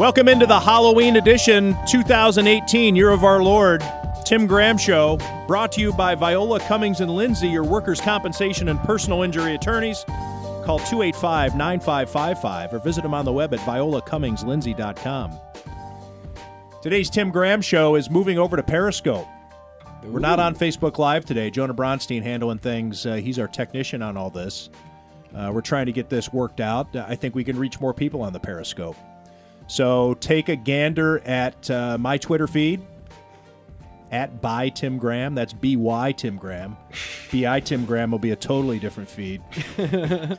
Welcome into the Halloween edition 2018 Year of Our Lord Tim Graham Show, brought to you by Viola Cummings and Lindsay, your workers' compensation and personal injury attorneys. Call 285 9555 or visit them on the web at violacummingslindsay.com. Today's Tim Graham Show is moving over to Periscope. We're not on Facebook Live today. Jonah Bronstein handling things. Uh, he's our technician on all this. Uh, we're trying to get this worked out. I think we can reach more people on the Periscope. So take a gander at uh, my Twitter feed at by Tim Graham. That's B Y Tim Graham. B I Tim Graham will be a totally different feed.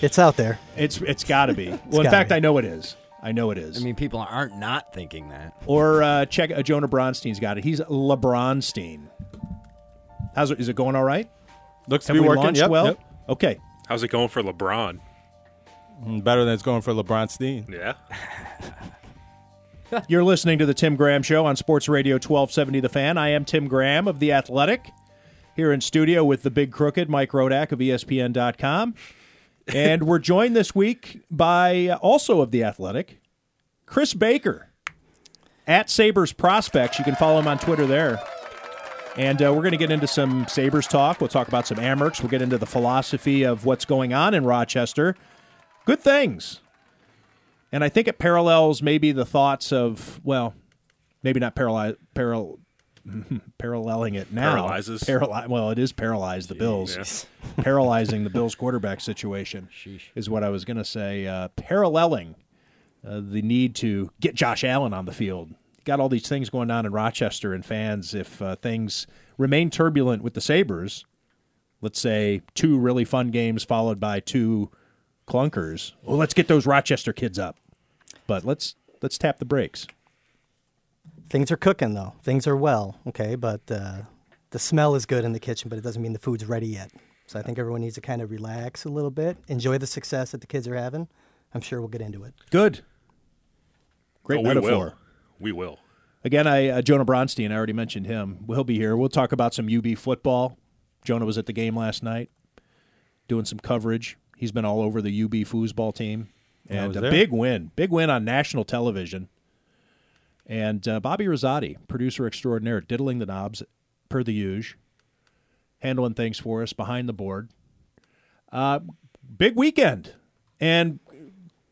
It's out there. It's it's got to be. well, in gotta fact, be. I know it is. I know it is. I mean, people aren't not thinking that. or uh, check uh, Jonah Bronstein's got it. He's LeBronstein. How's it? Is it going all right? Looks to Have be we working. launched Yep, well? yep. Okay. How's it going for LeBron? Better than it's going for LeBron Steen. Yeah. You're listening to the Tim Graham Show on Sports Radio 1270 The Fan. I am Tim Graham of The Athletic, here in studio with the big crooked Mike Rodak of ESPN.com. and we're joined this week by uh, also of The Athletic, Chris Baker at Sabres Prospects. You can follow him on Twitter there. And uh, we're going to get into some Sabres talk. We'll talk about some Amerks. We'll get into the philosophy of what's going on in Rochester. Good things. And I think it parallels maybe the thoughts of, well, maybe not paralyze, paral, paralleling it now. Paralyzes. Paraly- well, it is paralyzed the Bills. Paralyzing the Bills quarterback situation is what I was going to say. Uh, paralleling uh, the need to get Josh Allen on the field. Got all these things going on in Rochester, and fans, if uh, things remain turbulent with the Sabres, let's say two really fun games followed by two clunkers. Well, let's get those Rochester kids up. But let's let's tap the brakes. Things are cooking though. Things are well. Okay, but uh, the smell is good in the kitchen, but it doesn't mean the food's ready yet. So I think everyone needs to kind of relax a little bit, enjoy the success that the kids are having. I'm sure we'll get into it. Good. Great Oh, we metaphor. will. We will. Again, I uh, Jonah Bronstein. I already mentioned him. He'll be here. We'll talk about some UB football. Jonah was at the game last night, doing some coverage. He's been all over the UB foosball team, and a there. big win, big win on national television. And uh, Bobby Rosati, producer extraordinaire, diddling the knobs per the usual, handling things for us behind the board. Uh, big weekend, and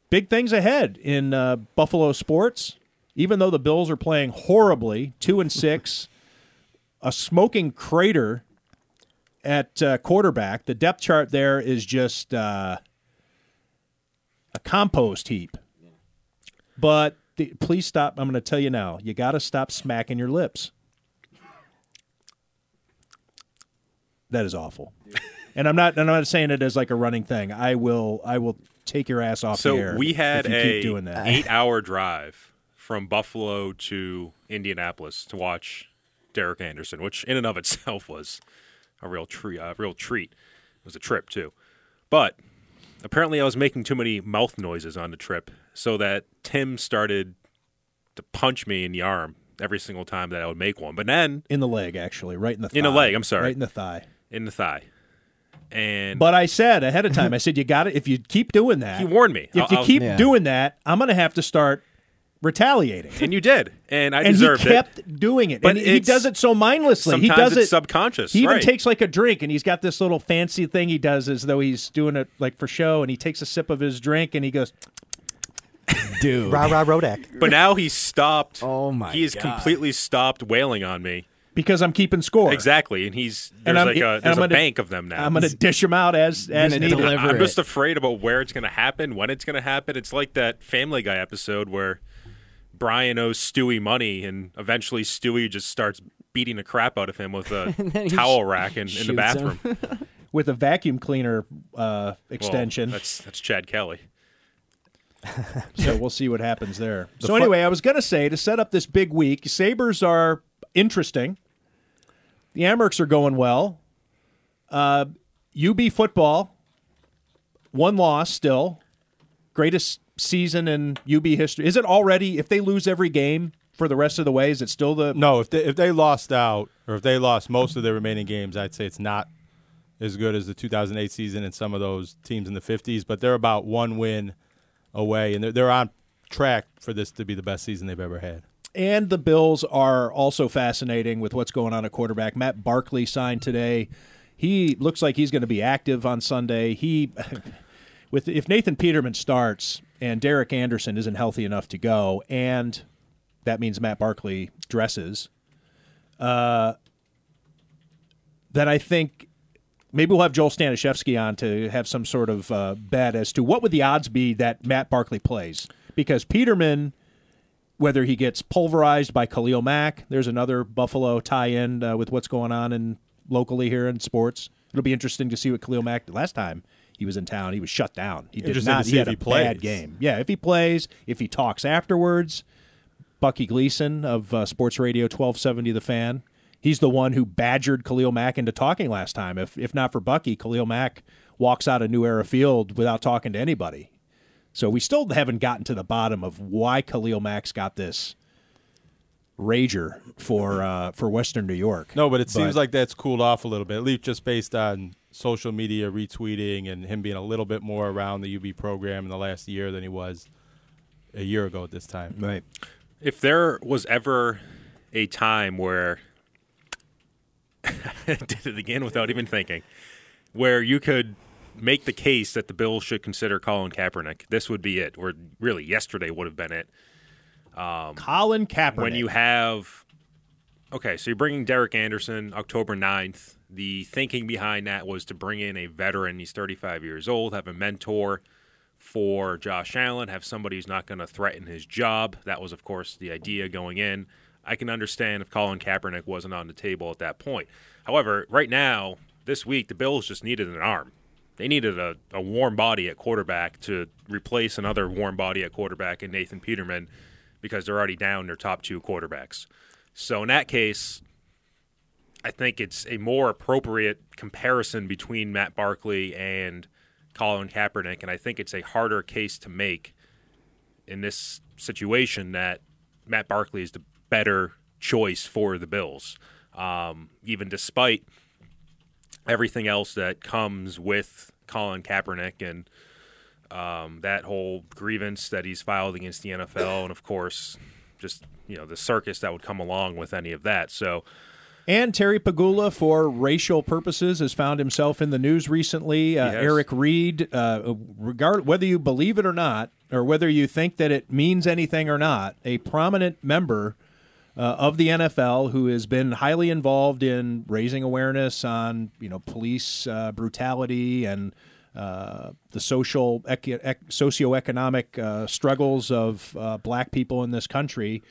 big things ahead in uh, Buffalo sports. Even though the Bills are playing horribly, two and six, a smoking crater at uh, quarterback. The depth chart there is just uh, a compost heap. But the, please stop. I'm going to tell you now. You got to stop smacking your lips. That is awful. And I'm not. And I'm not saying it as like a running thing. I will. I will take your ass off So we had a keep doing that. eight-hour drive from Buffalo to Indianapolis to watch Derek Anderson, which in and of itself was a real treat. A real treat. It was a trip too, but apparently I was making too many mouth noises on the trip, so that Tim started to punch me in the arm every single time that I would make one. But then in the leg, actually, right in the thigh. In the leg, I'm sorry. right in the thigh. in the thigh, and But I said ahead of time, I said you got it. If you keep doing that, he warned me. if I'll- you I'll- keep Yeah. doing that, I'm going to have to start retaliating. and you did, and I and he deserved kept it. doing it. But and he it's- does it so mindlessly. He does it's it subconscious. He even right. takes like a drink, and he's got this little fancy thing he does as though he's doing it like for show. And he takes a sip of his drink, and he goes, Dude. Rah rah Rodak. But now he's stopped. Oh, my He has God. completely stopped wailing on me. "Because I'm keeping score." Exactly, and he's there's And I'm- like and a I'm a gonna- bank of them now. I'm going to dish him out as as gonna needed. deliver I'm it. just afraid about where it's going to happen, when it's going to happen. It's like that Family Guy episode where Brian owes Stewie money, and eventually Stewie just starts beating the crap out of him with a towel sh- rack in, in the bathroom. with a vacuum cleaner uh, Well, extension. that's that's Chad Kelly. So we'll see what happens there. so anyway, I was going to say to set up this big week, Sabres are interesting. The Amerks are going well. Uh, UB football, one loss still, greatest season in UB history. Is it already? If they lose every game for the rest of the way, is it still the? No, if they if they lost out or if they lost most of their remaining games, I'd say it's not as good as the 2008 season and some of those teams in the 50s. But they're about one win away, and they're, they're on track for this to be the best season they've ever had. And the Bills are also fascinating with what's going on at quarterback. Matt Barkley signed today. He looks like he's going to be active on Sunday. He, with if Nathan Peterman starts and Derek Anderson isn't healthy enough to go, and that means Matt Barkley dresses, uh, then I think maybe we'll have Joel Stanishevsky on to have some sort of uh, bet as to what would the odds be that Matt Barkley plays because Peterman whether he gets pulverized by Khalil Mack. There's another Buffalo tie-in uh, with what's going on in locally here in sports. It'll be interesting to see what Khalil Mack last time he was in town. He was shut down. He did Interesting not. he had he a plays. bad game. Yeah, if he plays, if he talks afterwards. Bucky Gleason of uh, Sports Radio 1270 The Fan. He's the one who badgered Khalil Mack into talking last time. If if not for Bucky, Khalil Mack walks out of New Era Field without talking to anybody. So we still haven't gotten to the bottom of why Khalil Mack's got this rager for uh, for Western New York. No, but it seems like that's cooled off a little bit, at least just based on social media retweeting and him being a little bit more around the UB program in the last year than he was a year ago at this time. Right. If there was ever a time where I did it again without even thinking, where you could make the case that the Bills should consider Colin Kaepernick, this would be it. Or really, yesterday would have been it. Um, Colin Kaepernick. when you have okay so you're bringing derek anderson october 9th the thinking behind that was to bring in a veteran. He's 35 years old have a mentor for josh allen have somebody who's not going to threaten his job. That was of course the idea going in. I can understand if colin kaepernick wasn't on the table at that point. However right now this week the bills just needed an arm. They needed a, a warm body at quarterback to replace another warm body at quarterback in nathan peterman because they're already down their top two quarterbacks. So in that case, I think it's a more appropriate comparison between Matt Barkley and Colin Kaepernick, and I think it's a harder case to make in this situation that Matt Barkley is the better choice for the Bills, um, even despite everything else that comes with Colin Kaepernick and um, that whole grievance that he's filed against the NFL, and of course, just you know the circus that would come along with any of that. So And Terry Pegula, for racial purposes, has found himself in the news recently. Uh, has. Eric Reid, uh, regard whether you believe it or not, or whether you think that it means anything or not, a prominent member uh, of the NFL who has been highly involved in raising awareness on you know police uh, brutality and uh, the social ec- ec- socioeconomic uh, struggles of uh, black people in this country.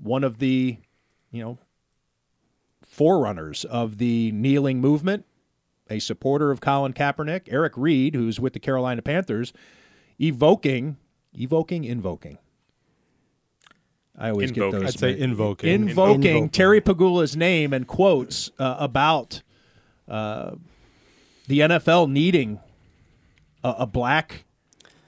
One of the you know forerunners of the kneeling movement, a supporter of Colin Kaepernick, Eric Reid, who's with the Carolina Panthers, evoking, evoking, invoking. I always Invoking. get those. I'd say invoking. invoking, Invoking. Terry Pegula's name and quotes uh, about uh, the NFL needing a, a black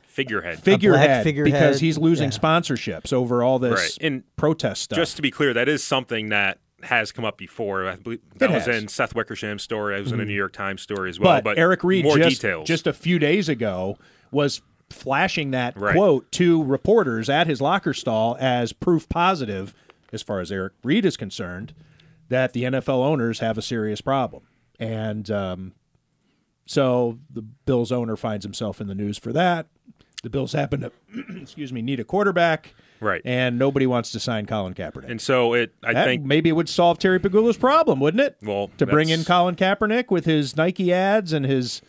figurehead. figurehead, figurehead, because he's losing yeah. sponsorships over all this Right. And protest stuff. Just to be clear, that is something that has come up before. I believe that It was has. Mm-hmm. in Seth Wickersham's story. It was in a New York Times story as well. but, But, Eric Reid more just, details. just a few days ago was flashing that Right. quote to reporters at his locker stall as proof positive, as far as Eric Reid is concerned, that the NFL owners have a serious problem. And um, so the Bills owner finds himself in the news for that. The Bills happen to, excuse me, need a quarterback, Right. And nobody wants to sign Colin Kaepernick. and so it, I That- think, maybe it would solve Terry Pegula's problem, wouldn't it? Well, to bring in Colin Kaepernick with his Nike ads and his,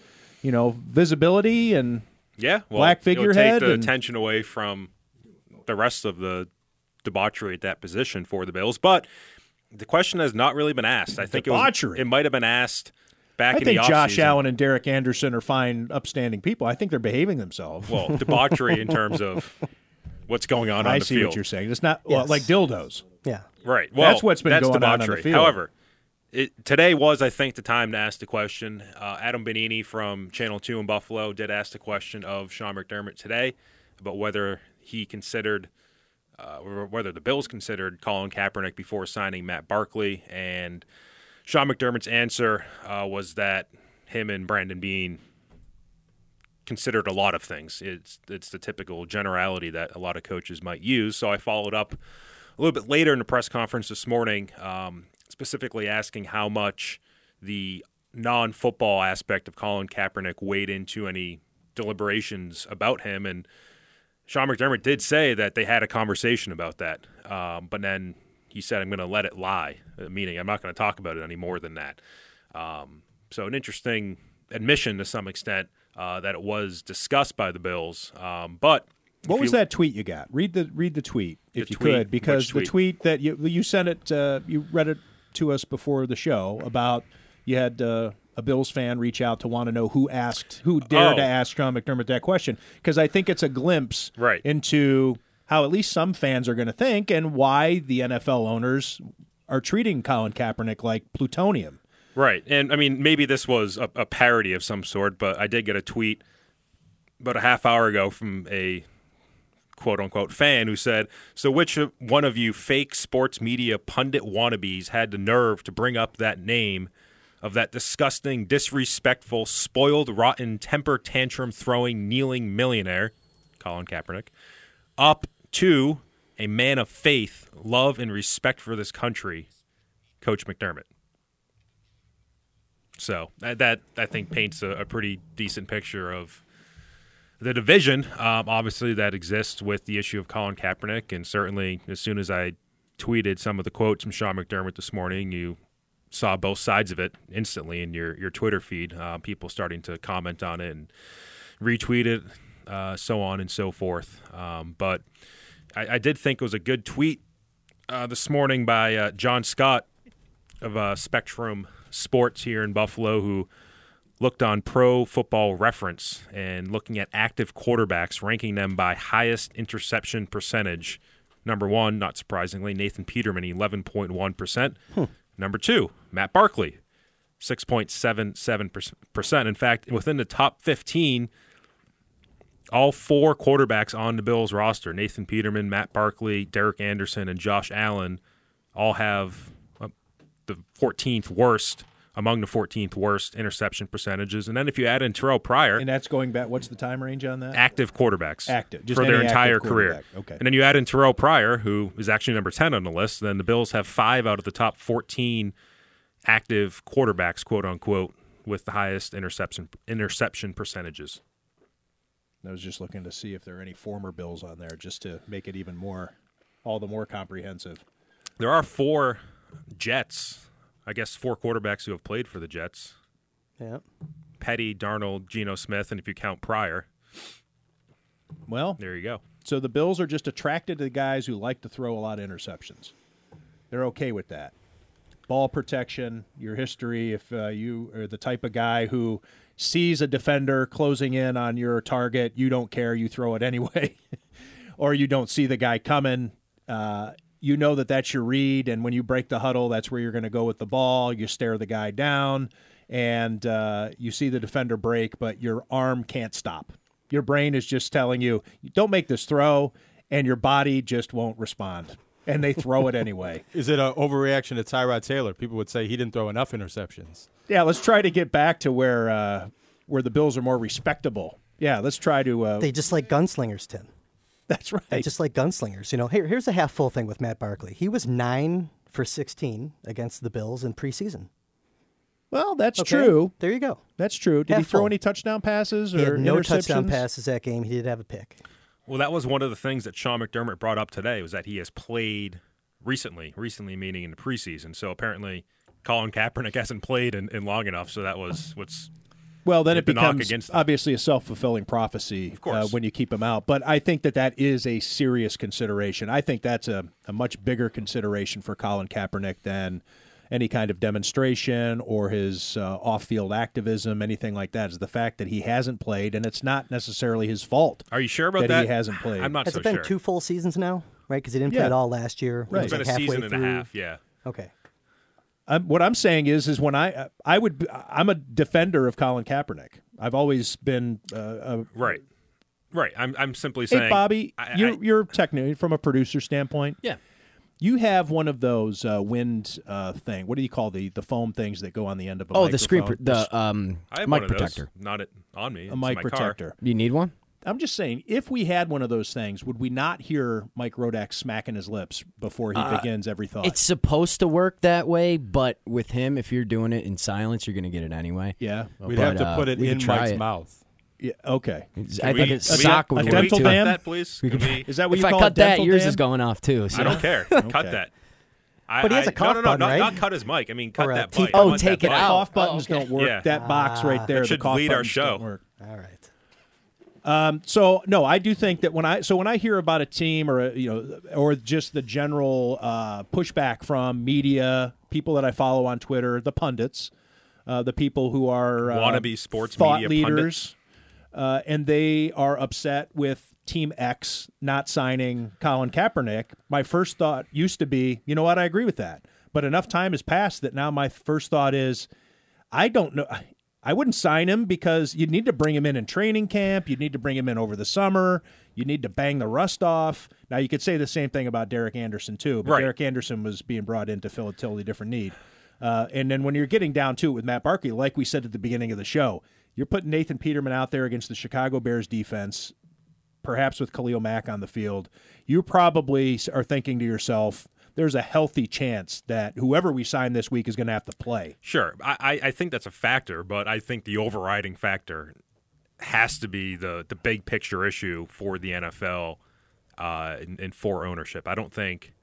you know, visibility and yeah, well, black figurehead take the and- attention away from the rest of the debauchery at that position for the Bills. But the question has not really been asked. I think it, was, Debauchery. it might have been asked back I in think the Josh offseason. Allen and Derek Anderson are fine, upstanding people. I think they're behaving themselves. Well, debauchery in terms of what's going on on I the see field. what you're saying. It's not well, Yes. like dildos. Yeah. Right. Well, That's what's been that's going on on the debauchery. field. However, it, today was, I think, the time to ask the question. Uh, Adam Benigni from Channel 2 in Buffalo did ask the question of Sean McDermott today about whether he considered, uh, or whether the Bills considered Colin Kaepernick before signing Matt Barkley. And Sean McDermott's answer uh, was that him and Brandon Beane considered a lot of things. It's it's the typical generality that a lot of coaches might use. So I followed up a little bit later in the press conference this morning, um, specifically asking how much the non-football aspect of Colin Kaepernick weighed into any deliberations about him. And Sean McDermott did say that they had a conversation about that, um, but then he said, "I'm going to let it lie," meaning I'm not going to talk about it any more than that. Um, so an interesting admission to some extent uh, that it was discussed by the Bills, um, but. What was you- that tweet you got? Read the read the tweet if The you tweet? could, because Which the tweet? tweet that you you sent it, uh, you read it to us before the show about you had uh, a Bills fan reach out to want to know who asked who dared Oh. to ask John McDermott that question because I think it's a glimpse Right. into how at least some fans are going to think and why the NFL owners are treating Colin Kaepernick like plutonium. Right. And I mean, maybe this was a, a parody of some sort, but I did get a tweet about a half hour ago from a quote unquote fan who said, So, which one of you fake sports media pundit wannabes had the nerve to bring up that name of that disgusting, disrespectful, spoiled, rotten, temper tantrum throwing, kneeling millionaire, Colin Kaepernick, up to a man of faith, love, and respect for this country, Coach McDermott? So that, I think paints a, a pretty decent picture of the division, um, obviously that exists with the issue of Colin Kaepernick, and certainly as soon as I tweeted some of the quotes from Sean McDermott this morning, you saw both sides of it instantly in your your Twitter feed. Uh, people starting to comment on it and retweet it, uh, so on and so forth. Um, but I, I did think it was a good tweet uh, this morning by uh, John Scott of uh, Spectrum Sports here in Buffalo, who looked on Pro Football Reference and looking at active quarterbacks, ranking them by highest interception percentage. Number one, not surprisingly, Nathan Peterman, eleven point one percent. Number two, Matt Barkley, six point seven seven percent. In fact, within the top fifteen, all four quarterbacks on the Bills roster Nathan Peterman, Matt Barkley, Derek Anderson, and Josh Allen all have the 14th worst, among the 14th worst interception percentages. And then if you add in Terrell Pryor, And that's going back. What's the time range on that? active quarterbacks Active, just for their entire career. Okay. And then you add in Terrell Pryor, who is actually number 10 on the list, then the Bills have five out of the top 14 active quarterbacks, quote unquote, with the highest interception interception percentages. I was just looking to see if there are any former Bills on there, just to make it even more, all the more comprehensive. There are four Jets, I guess four quarterbacks who have played for the Jets. Yeah. Petty, Darnold, Geno Smith, and if you count Pryor, Well, there you go. so the Bills are just attracted to the guys who like to throw a lot of interceptions. They're okay with that. Ball protection, your history. If uh, you are the type of guy who sees a defender closing in on your target, you don't care. You throw it anyway, or you don't see the guy coming. Uh, you know that that's your read, and when you break the huddle, that's where you're going to go with the ball. You stare the guy down, and uh, you see the defender break, but your arm can't stop. Your brain is just telling you, don't make this throw, and your body just won't respond. And they throw it anyway. Is it an overreaction to Tyrod Taylor? People would say he didn't throw enough interceptions. Yeah, let's try to get back to where uh, where the Bills are more respectable. Yeah, let's try to. Uh, They just like gunslingers, Tim. That's right. They just like gunslingers. You know, here, here's a half full thing with Matt Barkley. He was nine for 16 against the Bills in preseason. well, that's Okay? true. There you go. That's true. Did he throw full. any touchdown passes or He had no touchdown passes that game. He did have a pick. Well, that was one of the things that Sean McDermott brought up today was that he has played recently, recently meaning in the preseason. So apparently, Colin Kaepernick hasn't played in, in long enough. So that was what's Well, then it becomes against obviously a self fulfilling prophecy Of course. Uh, when you keep him out. But I think that that is a serious consideration. I think that's a, a much bigger consideration for Colin Kaepernick than any kind of demonstration or his uh, off field activism, anything like that. Is the fact that he hasn't played, and it's not necessarily his fault. Are you sure about That that? he hasn't played. I'm not Has so it been sure. two full seasons now? Right? Because he didn't Yeah. play at all last year. He Right. was it's been like a season halfway and a through. half. Yeah. Okay. I'm, what I'm saying is, is when I I would I'm a defender of Colin Kaepernick. I've always been uh, a, Right. Right. I'm I'm simply saying. Hey, Bobby, I- you're I- you're technically from a producer standpoint. yeah. You have one of those uh, wind uh, thing. What do you call the the foam things that go on the end of a Oh, the screen, microphone? pr- the um, I have mic one of those, protector. not it on me. a It's mic my car. protector. You need one? I'm just saying, if we had one of those things, would we not hear Mike Rodak smacking his lips before he begins every thought? It's supposed to work that way, but with him, if you're doing it in silence, you're going to get it anyway. yeah. We'd But, have to uh, put it in could try Mike's it. mouth. yeah. Okay. I we- think a we- sock a would Can we dental too. dam? that, please? Can we- Is that what If you I call cut a that, dental yours dam? is going off too. So. I don't care. Cut that. I, But he has I- a cough no, no, no, button, not, right? not cut his mic. I mean, cut Or that teeth bite. Oh, take that it bite. out. Cough Oh, buttons okay. don't work. Yeah. That box right there. That the should cough lead our show. don't work. All right. So no, I do think that when I so when I hear about a team or a, you know or just the general uh, pushback from media, people that I follow on Twitter, the pundits, uh, the people who are uh, Wannabe sports thought media leaders, uh, and they are upset with Team X not signing Colin Kaepernick. My first thought used to be, you know what, I agree with that, but enough time has passed that now my first thought is, I don't know. I wouldn't sign him because you'd need to bring him in in training camp. You'd need to bring him in over the summer. You need to bang the rust off. Now you could say the same thing about Derek Anderson too, but Right. Derek Anderson was being brought in to fill a totally different need. Uh, and then when you're getting down to it with Matt Barkley, like we said at the beginning of the show, you're putting Nathan Peterman out there against the Chicago Bears defense, perhaps with Khalil Mack on the field. You probably are thinking to yourself, there's a healthy chance that whoever we sign this week is going to have to play. Sure, I, I- think that's a factor, but I think the overriding factor has to be the the big picture issue for the NFL uh, and, and for ownership. I don't think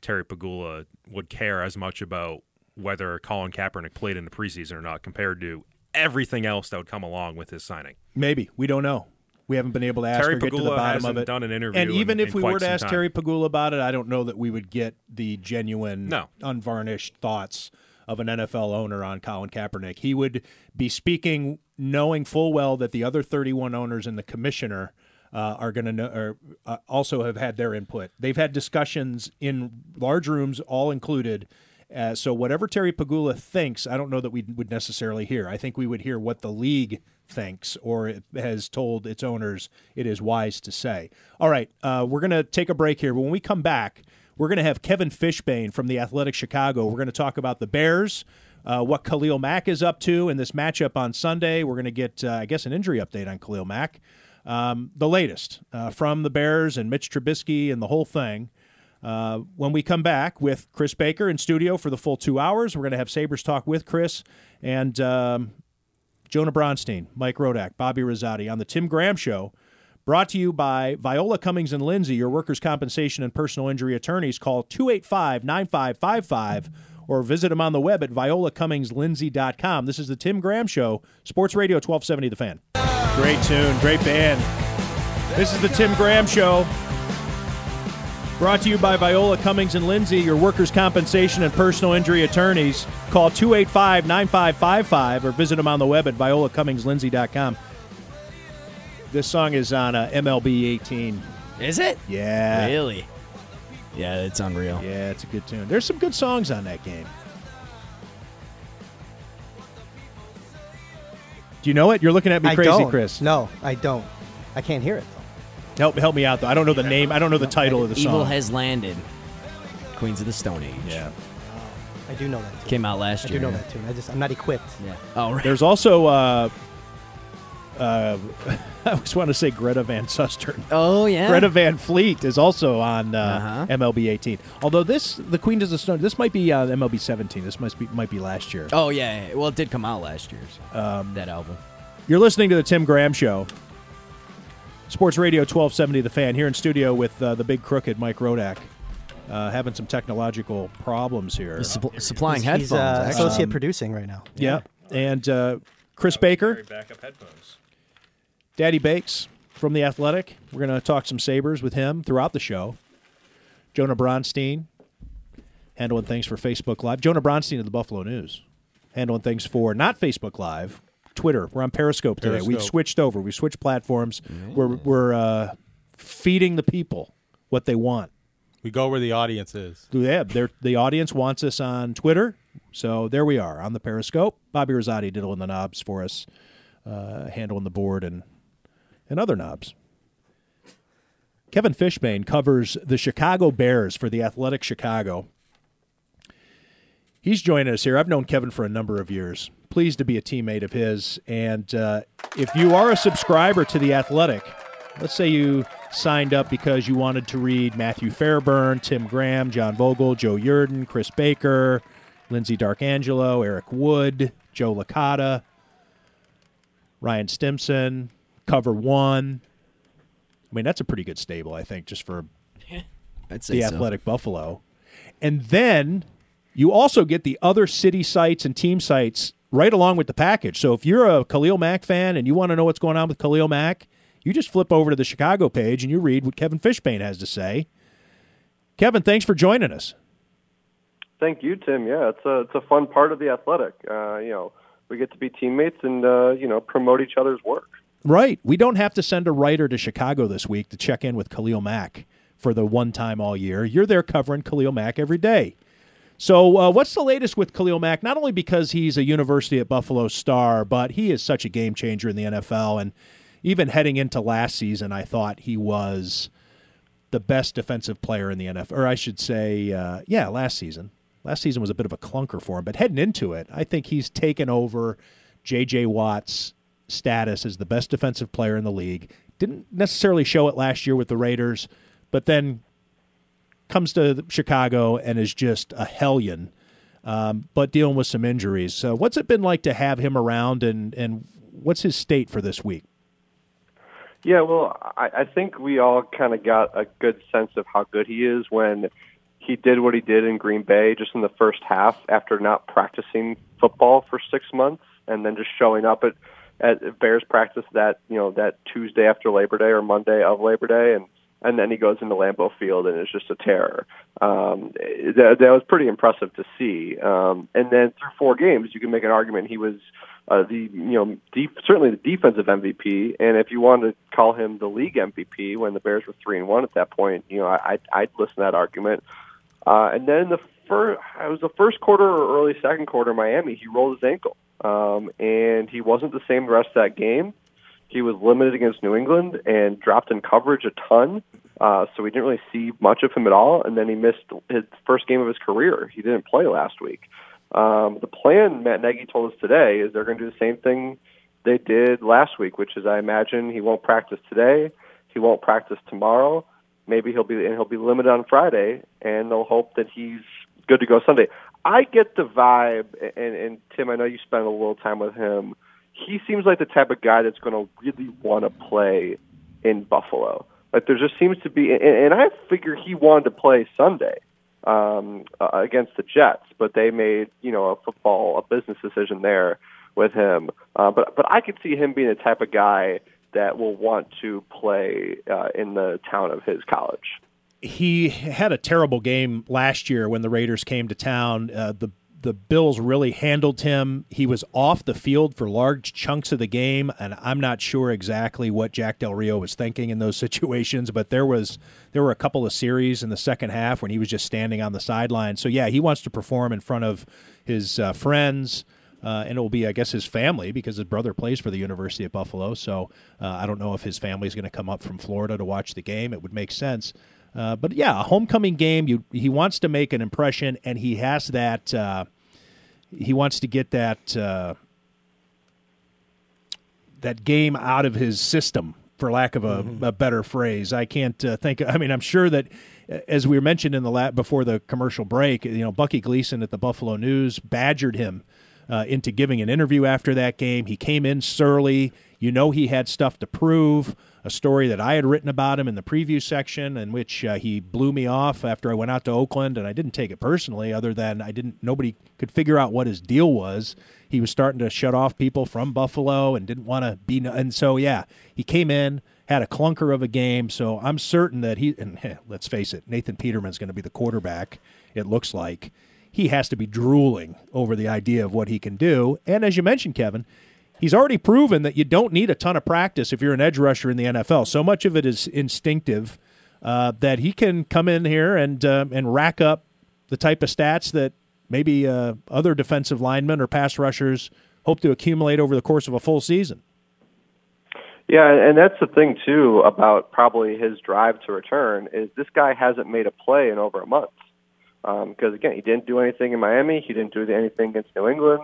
Terry Pegula would care as much about whether Colin Kaepernick played in the preseason or not, compared to everything else that would come along with his signing. Maybe we don't know. We haven't been able to ask Terry or get to the Pegula bottom of it. done an interview and in- even if in we were to ask time. Terry Pegula about it, I don't know that we would get the genuine, No. unvarnished thoughts of an NFL owner on Colin Kaepernick. He would be speaking knowing full well that the other 31 owners and the commissioner uh, are going to know, or uh, also have had their input. They've had discussions in large rooms, all included. Uh, so whatever Terry Pegula thinks, I don't know that we would necessarily hear. I think we would hear what the league thinks or has told its owners it is wise to say. All right, uh, we're going to take a break here. When we come back, we're going to have Kevin Fishbain from the Athletic Chicago. We're going to talk about the Bears, uh, what Khalil Mack is up to in this matchup on Sunday. We're going to get, uh, I guess, an injury update on Khalil Mack. Um, the latest uh, from the Bears and Mitch Trubisky and the whole thing. Uh, when we come back with Chris Baker in studio for the full two hours, we're going to have Sabres talk with Chris and um, Jonah Bronstein, Mike Rodak, Bobby Rosati on the Tim Graham Show. Brought to you by Viola Cummings and Lindsay, your workers' compensation and personal injury attorneys. Call 285 9555 or visit them on the web at violacummingslindsay.com. This is the Tim Graham Show, Sports Radio 1270 The Fan. Great tune, great band. This is the Tim Graham Show. Brought to you by Viola Cummings and Lindsay, your workers' compensation and personal injury attorneys. Call 285 9555 or visit them on the web at violacummingslindsay.com. This song is on uh, MLB 18. Is it? Yeah. Really? Yeah, it's unreal. Yeah, it's a good tune. There's some good songs on that game. Do you know it? You're looking at me I crazy, don't. Chris. No, I don't. I can't hear it though. Help, help me out, though. I don't know the name. I don't know the title of the song. Evil has landed. Queens of the Stone Age. yeah. I do know that. Tune. Came out last I year. do know that tune. I just I'm not equipped. Yeah. Oh, right. There's also, uh, uh, I always want to say Greta Van Susteren. Oh, yeah. Greta Van Fleet is also on uh, Uh-huh. MLB 18. Although this, the Queen of the Stone, this might be uh, MLB 17. This must be might be last year. Oh, yeah, yeah. Well, it did come out last year. So. Um, that album. You're listening to the Tim Graham Show. Sports Radio 1270 The Fan here in studio with uh, the big crooked Mike Rodak. Uh, having some technological problems here. He's supp- supplying He's, headphones. he's uh, actually. associate producing right now. yeah. And uh, Chris Baker, Backup headphones. Daddy Bakes from The Athletic. We're going to talk some Sabres with him throughout the show. Jonah Bronstein, handling things for Facebook Live. Jonah Bronstein of the Buffalo News, handling things for not Facebook Live, Twitter. We're on Periscope today. We've switched over. We've switched platforms. We're, we're uh, feeding the people what they want. We go where the audience is. Yeah, the audience wants us on Twitter, so there we are on the Periscope. Bobby Rosati diddling the knobs for us, uh, handling the board and and other knobs. Kevin Fishbain covers the Chicago Bears for the Athletic Chicago. He's joining us here. I've known Kevin for a number of years. Pleased to be a teammate of his. And uh, if you are a subscriber to the Athletic, let's say you signed up because you wanted to read Matthew Fairburn, Tim Graham, John Vogl, Joe Yerdon, Chris Baker, Lindsey Darkangelo, Eric Wood, Joe Licata, Ryan Stimson, Cover One. I mean, that's a pretty good stable, I think, just for the so. Athletic Buffalo. And then you also get the other city sites and team sites right along with the package. So if you're a Khalil Mack fan and you want to know what's going on with Khalil Mack, you just flip over to the Chicago page and you read what Kevin Fishbain has to say. Kevin, thanks for joining us. Thank you, Tim. Yeah, it's a it's a fun part of the athletic. Uh, you know, we get to be teammates and uh, you know promote each other's work. Right. We don't have to send a writer to Chicago this week to check in with Khalil Mack for the one time all year. You're there covering Khalil Mack every day. So, uh, what's the latest with Khalil Mack? Not only because he's a University at Buffalo star, but he is such a game changer in the NFL. And even heading into last season, I thought he was the best defensive player in the NFL. Or I should say, uh, yeah, last season. Last season was a bit of a clunker for him, but heading into it, I think he's taken over J.J. Watt's status as the best defensive player in the league. Didn't necessarily show it last year with the Raiders, but then comes to Chicago and is just a hellion, um, but dealing with some injuries. So, what's it been like to have him around, and and what's his state for this week? Yeah, well, I, I think we all kind of got a good sense of how good he is when he did what he did in Green Bay just in the first half after not practicing football for six months and then just showing up at at Bears practice that you know that Tuesday after Labor Day or Monday of Labor Day and and then he goes into Lambeau Field and it's just a terror. Um, that, that was pretty impressive to see. Um, and then through four games, you can make an argument he was uh, the you know deep, certainly the defensive MVP. And if you wanted to call him the league MVP when the Bears were three and one at that point, you know I, I'd, I'd listen to that argument. Uh, and then the first, it was the first quarter or early second quarter, Miami, he rolled his ankle, um, and he wasn't the same the rest of that game. He was limited against New England and dropped in coverage a ton, uh, so we didn't really see much of him at all. And then he missed his first game of his career. He didn't play last week. Um, the plan, Matt Nagy told us today, is they're going to do the same thing they did last week, which is I imagine he won't practice today, he won't practice tomorrow. Maybe he'll be and he'll be limited on Friday, and they'll hope that he's good to go Sunday. I get the vibe, and, and Tim, I know you spent a little time with him. He seems like the type of guy that's going to really want to play in Buffalo. Like there just seems to be, and, and I figure he wanted to play Sunday um, uh, against the Jets, but they made you know a football, a business decision there with him. Uh, but but I could see him being the type of guy that will want to play uh, in the town of his college. He had a terrible game last year when the Raiders came to town. Uh, the the Bills really handled him. He was off the field for large chunks of the game, and I'm not sure exactly what Jack Del Rio was thinking in those situations. But there was there were a couple of series in the second half when he was just standing on the sideline. So yeah, he wants to perform in front of his uh, friends. Uh, and it will be, I guess, his family because his brother plays for the University of Buffalo. So uh, I don't know if his family is going to come up from Florida to watch the game. It would make sense. Uh, but yeah, a homecoming game. You, he wants to make an impression, and he has that. He wants to get that uh, that game out of his system, for lack of a, mm-hmm. a better phrase. I can't uh, think. I mean, I'm sure that as we were mentioned in the la- before the commercial break, you know, Bucky Gleason at the Buffalo News badgered him uh, into giving an interview after that game. He came in surly. You know, he had stuff to prove. A story that I had written about him in the preview section, in which uh, he blew me off after I went out to Oakland, and I didn't take it personally, other than I didn't. Nobody could figure out what his deal was. He was starting to shut off people from Buffalo and didn't want to be. And so, yeah, he came in, had a clunker of a game. So I'm certain that he. And let's face it, Nathan Peterman's going to be the quarterback. It looks like he has to be drooling over the idea of what he can do. And as you mentioned, Kevin, he's already proven that you don't need a ton of practice if you're an edge rusher in the NFL. So much of it is instinctive uh, that he can come in here and uh, and rack up the type of stats that maybe uh, other defensive linemen or pass rushers hope to accumulate over the course of a full season. Yeah, and that's the thing too about probably his drive to return is this guy hasn't made a play in over a month. Because um, again, he didn't do anything in Miami, he didn't do anything against New England,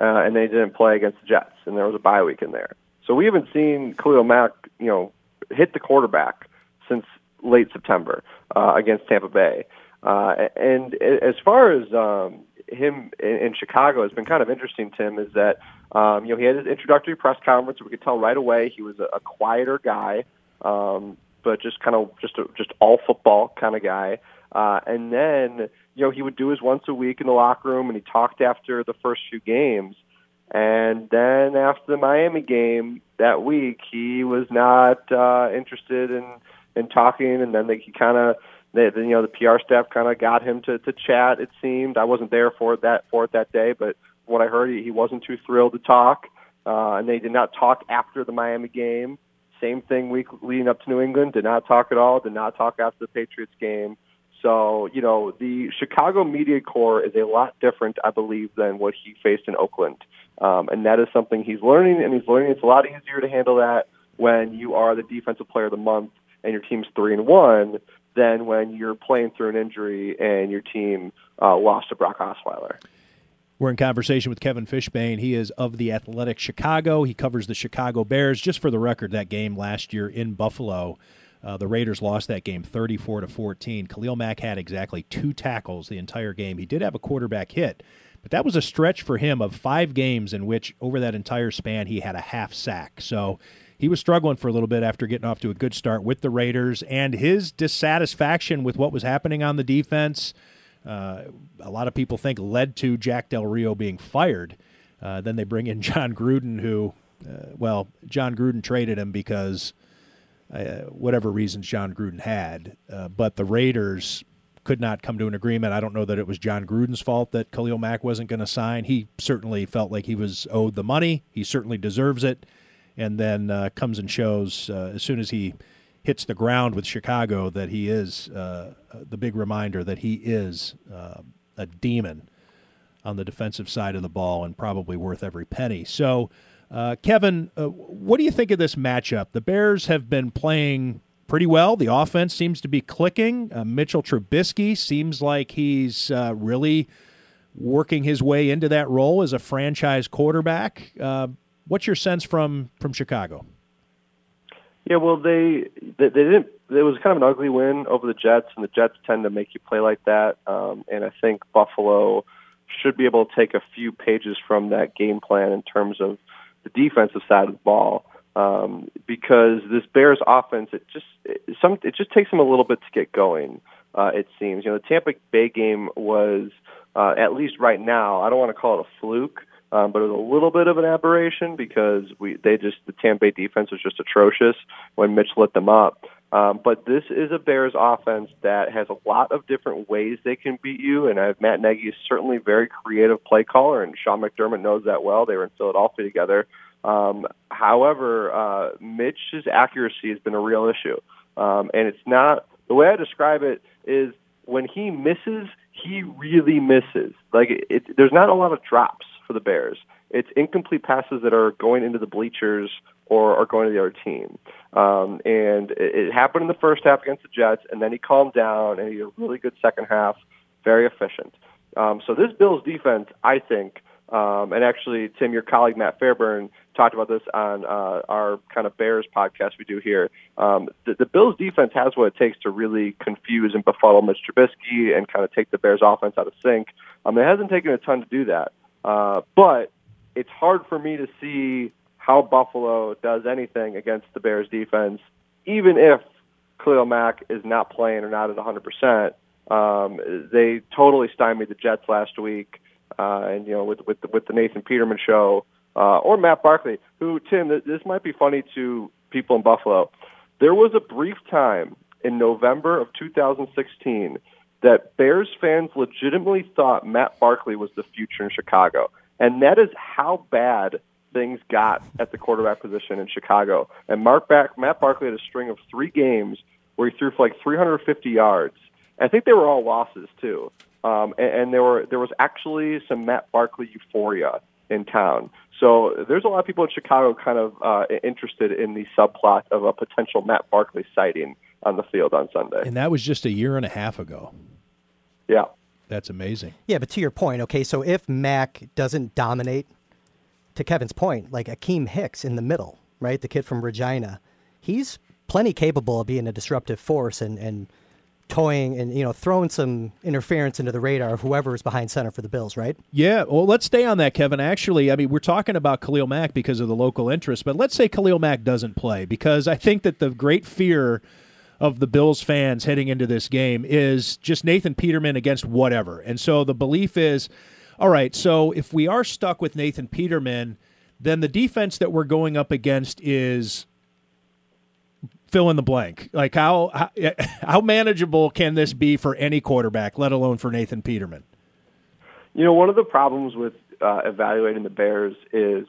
uh, and they didn't play against the Jets, and there was a bye week in there. So we haven't seen Khalil Mack, you know, hit the quarterback since late September uh, against Tampa Bay. Uh, and as far as um, him in, in Chicago has been kind of interesting, Tim, is that um, you know he had his introductory press conference. We could tell right away he was a, a quieter guy, um, but just kind of just a, just all football kind of guy. Uh, and then you know he would do his once a week in the locker room, and he talked after the first few games. And then after the Miami game that week, he was not uh, interested in in talking, and then they, he kind of they, you know the PR staff kind of got him to to chat. It seemed I wasn't there for that for it that day, but what I heard he, he wasn't too thrilled to talk, uh, and they did not talk after the Miami game. Same thing week leading up to New England. Did not talk at all. Did not talk after the Patriots game. So you know the Chicago media corps is a lot different, I believe, than what he faced in Oakland, um, and that is something he's learning, and he's learning it's a lot easier to handle that when you are the defensive player of the month and your team's three and one than when you're playing through an injury and your team uh, lost to Brock Osweiler. We're in conversation with Kevin Fishbain. He is of the Athletic Chicago. He covers the Chicago Bears. Just for the record, that game last year in Buffalo, uh, the Raiders lost that game 34 to 14. Khalil Mack had exactly two tackles the entire game. He did have a quarterback hit, but that was a stretch for him of five games in which, over that entire span, he had a half sack. So he was struggling for a little bit after getting off to a good start with the Raiders, and his dissatisfaction with what was happening on the defense. Uh, a lot of people think led to Jack Del Rio being fired. Uh, then they bring in Jon Gruden, who, uh, well, Jon Gruden traded him because uh, whatever reasons Jon Gruden had, uh, but the Raiders could not come to an agreement. I don't know that it was Jon Gruden's fault that Khalil Mack wasn't going to sign. He certainly felt like he was owed the money. He certainly deserves it and then uh, comes and shows as soon as he hits the ground with Chicago that he is uh, the big reminder that he is uh, a demon on the defensive side of the ball and probably worth every penny. So, uh, Kevin, uh, what do you think of this matchup? The Bears have been playing pretty well. The offense seems to be clicking. Mitchell Trubisky seems like he's really working his way into that role as a franchise quarterback. What's your sense from from Chicago? Yeah, well, they they, they didn't. It was kind of an ugly win over the Jets, and the Jets tend to make you play like that. Um, and I think Buffalo should be able to take a few pages from that game plan in terms of the defensive side of the ball. Um, because this Bears offense, it just it, some it just takes them a little bit to get going. Uh, it seems you know the Tampa Bay game was uh, at least right now. I don't want to call it a fluke, um, but it was a little bit of an aberration because we they just the Tampa Bay defense was just atrocious when Mitch lit them up. Um, but this is a Bears offense that has a lot of different ways they can beat you, and uh, Matt Nagy is certainly a very creative play caller, and Sean McDermott knows that well. They were in Philadelphia together. Um, however, uh, Mitch's accuracy has been a real issue, um, and it's not the way I describe it is when he misses, he really misses. Like it, it, there's not a lot of drops for the Bears. It's incomplete passes that are going into the bleachers or are going to the other team. Um, and it, it happened in the first half against the Jets, and then he calmed down and he had a really good second half, very efficient. Um, so this Bills defense, I think, um, and actually, Tim, your colleague Matt Fairburn talked about this on uh, our kind of Bears podcast we do here. Um, the, the Bills defense has what it takes to really confuse and befuddle Mitch Trubisky and kind of take the Bears offense out of sync. Um, it hasn't taken a ton to do that. Uh, but it's hard for me to see how Buffalo does anything against the Bears defense, even if Khalil Mack is not playing or not at 100%. Um, they totally stymied the Jets last week, uh, and you know with with the, with the Nathan Peterman show uh, or Matt Barkley, who Tim, this might be funny to people in Buffalo. There was a brief time in November of 2016 that Bears fans legitimately thought Matt Barkley was the future in Chicago. And that is how bad things got at the quarterback position in Chicago. And Mark back, Matt Barkley had a string of three games where he threw for like 350 yards. I think they were all losses too. Um, and, and there were there was actually some Matt Barkley euphoria in town. So there's a lot of people in Chicago kind of uh, interested in the subplot of a potential Matt Barkley sighting on the field on Sunday. And that was just a year and a half ago. Yeah. That's amazing. Yeah, but to your point, okay, so if Mack doesn't dominate, to Kevin's point, like Akiem Hicks in the middle, right, the kid from Regina, he's plenty capable of being a disruptive force and, and toying and you know throwing some interference into the radar of whoever is behind center for the Bills, right? Yeah, well, let's stay on that, Kevin. Actually, I mean, we're talking about Khalil Mack because of the local interest, but let's say Khalil Mack doesn't play because I think that the great fear of the Bills fans heading into this game is just Nathan Peterman against whatever. And so the belief is, all right, so if we are stuck with Nathan Peterman, then the defense that we're going up against is fill in the blank. Like how how, how manageable can this be for any quarterback, let alone for Nathan Peterman? You know, one of the problems with uh, evaluating the Bears is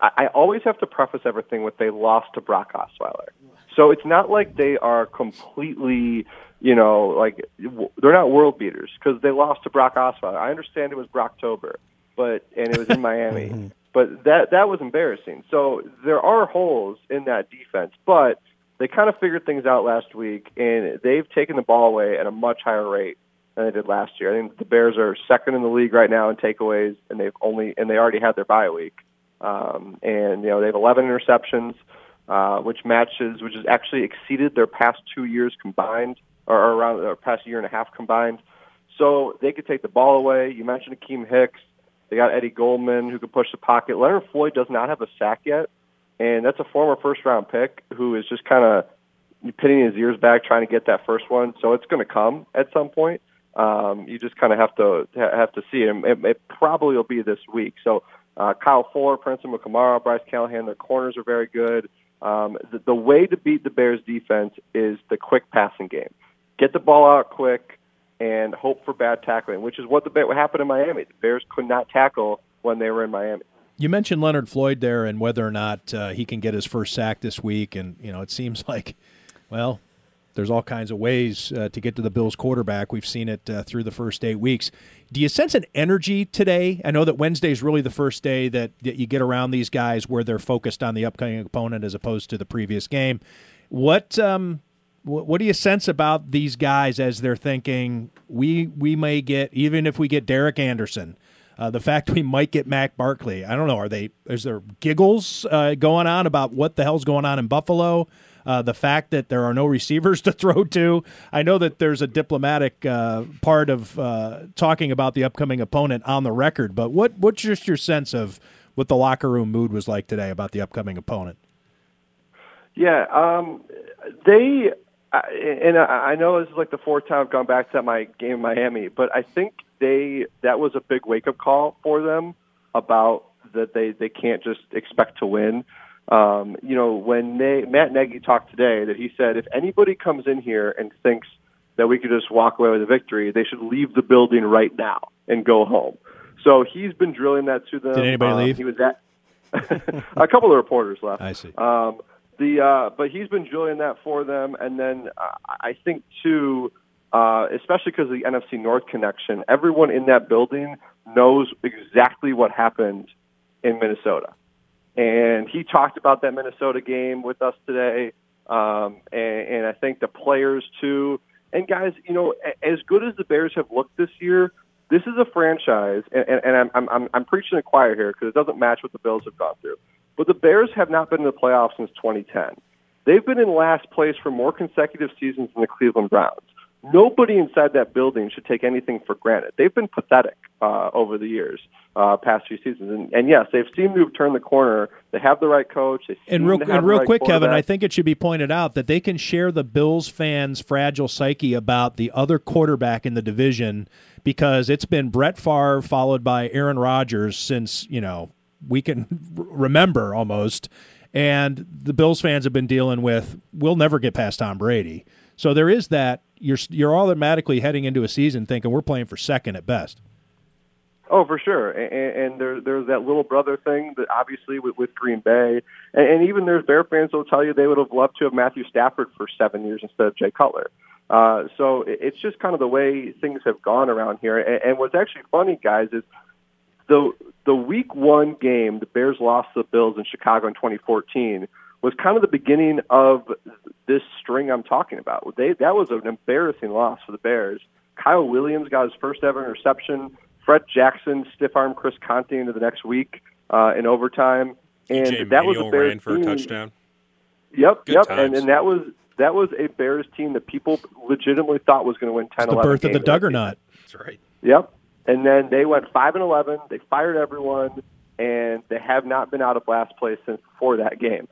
I, I always have to preface everything with they lost to Brock Osweiler. So it's not like they are completely, you know, like they're not world beaters because they lost to Brock Osweiler. I understand it was Brocktober, but and it was in Miami, but that that was embarrassing. So there are holes in that defense, but they kind of figured things out last week, and they've taken the ball away at a much higher rate than they did last year. I think the Bears are second in the league right now in takeaways, and they've only and they already had their bye week. Um, and you know they have 11 interceptions uh, which matches, which has actually exceeded their past two years combined, or, around their past year and a half combined. So they could take the ball away. You mentioned Akiem Hicks. They got Eddie Goldman who could push the pocket. Leonard Floyd does not have a sack yet, and that's a former first round pick who is just kind of pinning his ears back trying to get that first one. So it's going to come at some point. Um, you just kind of have to have to see it. it. Probably will be this week. So uh, Kyle Fuller, Prince Amukamara, Bryce Callahan, their corners are very good. Um, the, the way to beat the Bears defense is the quick passing game. Get the ball out quick and hope for bad tackling, which is what the what happened in Miami. The Bears could not tackle when they were in Miami. You mentioned Leonard Floyd there and whether or not uh, he can get his first sack this week, and you know it seems like, well, there's all kinds of ways uh, to get to the Bills quarterback. We've seen it uh, through the first eight weeks. Do you sense an energy today? I know that Wednesday is really the first day that, that you get around these guys where they're focused on the upcoming opponent as opposed to the previous game. What um, what, what do you sense about these guys as they're thinking we we may get even if we get Derek Anderson? Uh, the fact we might get Matt Barkley, I don't know. Are they? Is there giggles uh, going on about what the hell's going on in Buffalo? Uh, the fact that there are no receivers to throw to. I know that there's a diplomatic uh, part of uh, talking about the upcoming opponent on the record, but what what's just your sense of what the locker room mood was like today about the upcoming opponent? Yeah, um, they and I know this is like the fourth time I've gone back to my game in Miami, but I think they that was a big wake up call for them about that they they can't just expect to win. Um, you know, when they, Matt Nagy talked today, that he said if anybody comes in here and thinks that we could just walk away with a victory, they should leave the building right now and go home. So he's been drilling that to them. Did anybody um, leave? He was at a couple of reporters left. I see. Um, the uh, but he's been drilling that for them, and then uh, I think too, uh, especially because of the NFC North connection, everyone in that building knows exactly what happened in Minnesota and he talked about that Minnesota game with us today, um, and, and I think the players too. And guys, you know, as good as the Bears have looked this year, this is a franchise, and, and, and I'm, I'm I'm preaching a choir here because it doesn't match what the Bills have gone through. But the Bears have not been in the playoffs since 2010. They've been in last place for more consecutive seasons than the Cleveland Browns nobody inside that building should take anything for granted. They've been pathetic uh, over the years, uh, past few seasons, and, and yes, they've seemed to have turned the corner. They have the right coach. They and real, and real right quick, Kevin, I think it should be pointed out that they can share the Bills fans' fragile psyche about the other quarterback in the division because it's been Brett Favre followed by Aaron Rodgers since you know we can remember almost. And the Bills fans have been dealing with, we'll never get past Tom Brady. So there is that you're you're automatically heading into a season thinking we're playing for second at best. Oh, for sure. And, and there, there's that little brother thing that obviously with, with Green Bay, and, and even there's Bear fans who'll tell you they would have loved to have Matthew Stafford for seven years instead of Jay Cutler. Uh, so it's just kind of the way things have gone around here. And, and what's actually funny, guys, is the the week one game, the Bears lost to the Bills in Chicago in 2014, was kind of the beginning of this string I'm talking about. They that was an embarrassing loss for the Bears. Kyle Williams got his first ever interception. Fred Jackson stiff arm Chris Conte into the next week uh, in overtime, and EJ that was a Bears ran for a team. touchdown. Yep, Good yep, times. and, and that was that was a Bears team that people legitimately thought was going to win 10 It's the 11 birth of the games. Duggernaut. That's right. Yep. And then they went five and eleven. They fired everyone, and they have not been out of last place since before that game.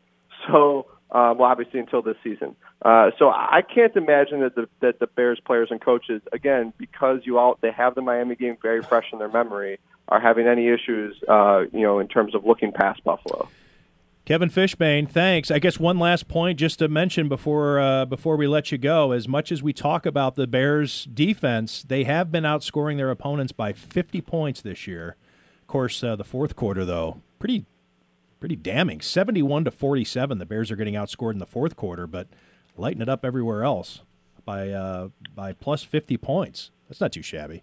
So, um, well, obviously until this season. Uh, so I can't imagine that the that the Bears players and coaches, again, because you all they have the Miami game very fresh in their memory, are having any issues, uh, you know, in terms of looking past Buffalo. Kevin Fishbain, thanks. I guess one last point just to mention before uh, before we let you go. As much as we talk about the Bears' defense, they have been outscoring their opponents by 50 points this year. Of course, uh, the fourth quarter though, pretty pretty damning. 71 to 47. The Bears are getting outscored in the fourth quarter, but lighting it up everywhere else by uh, by plus 50 points. That's not too shabby.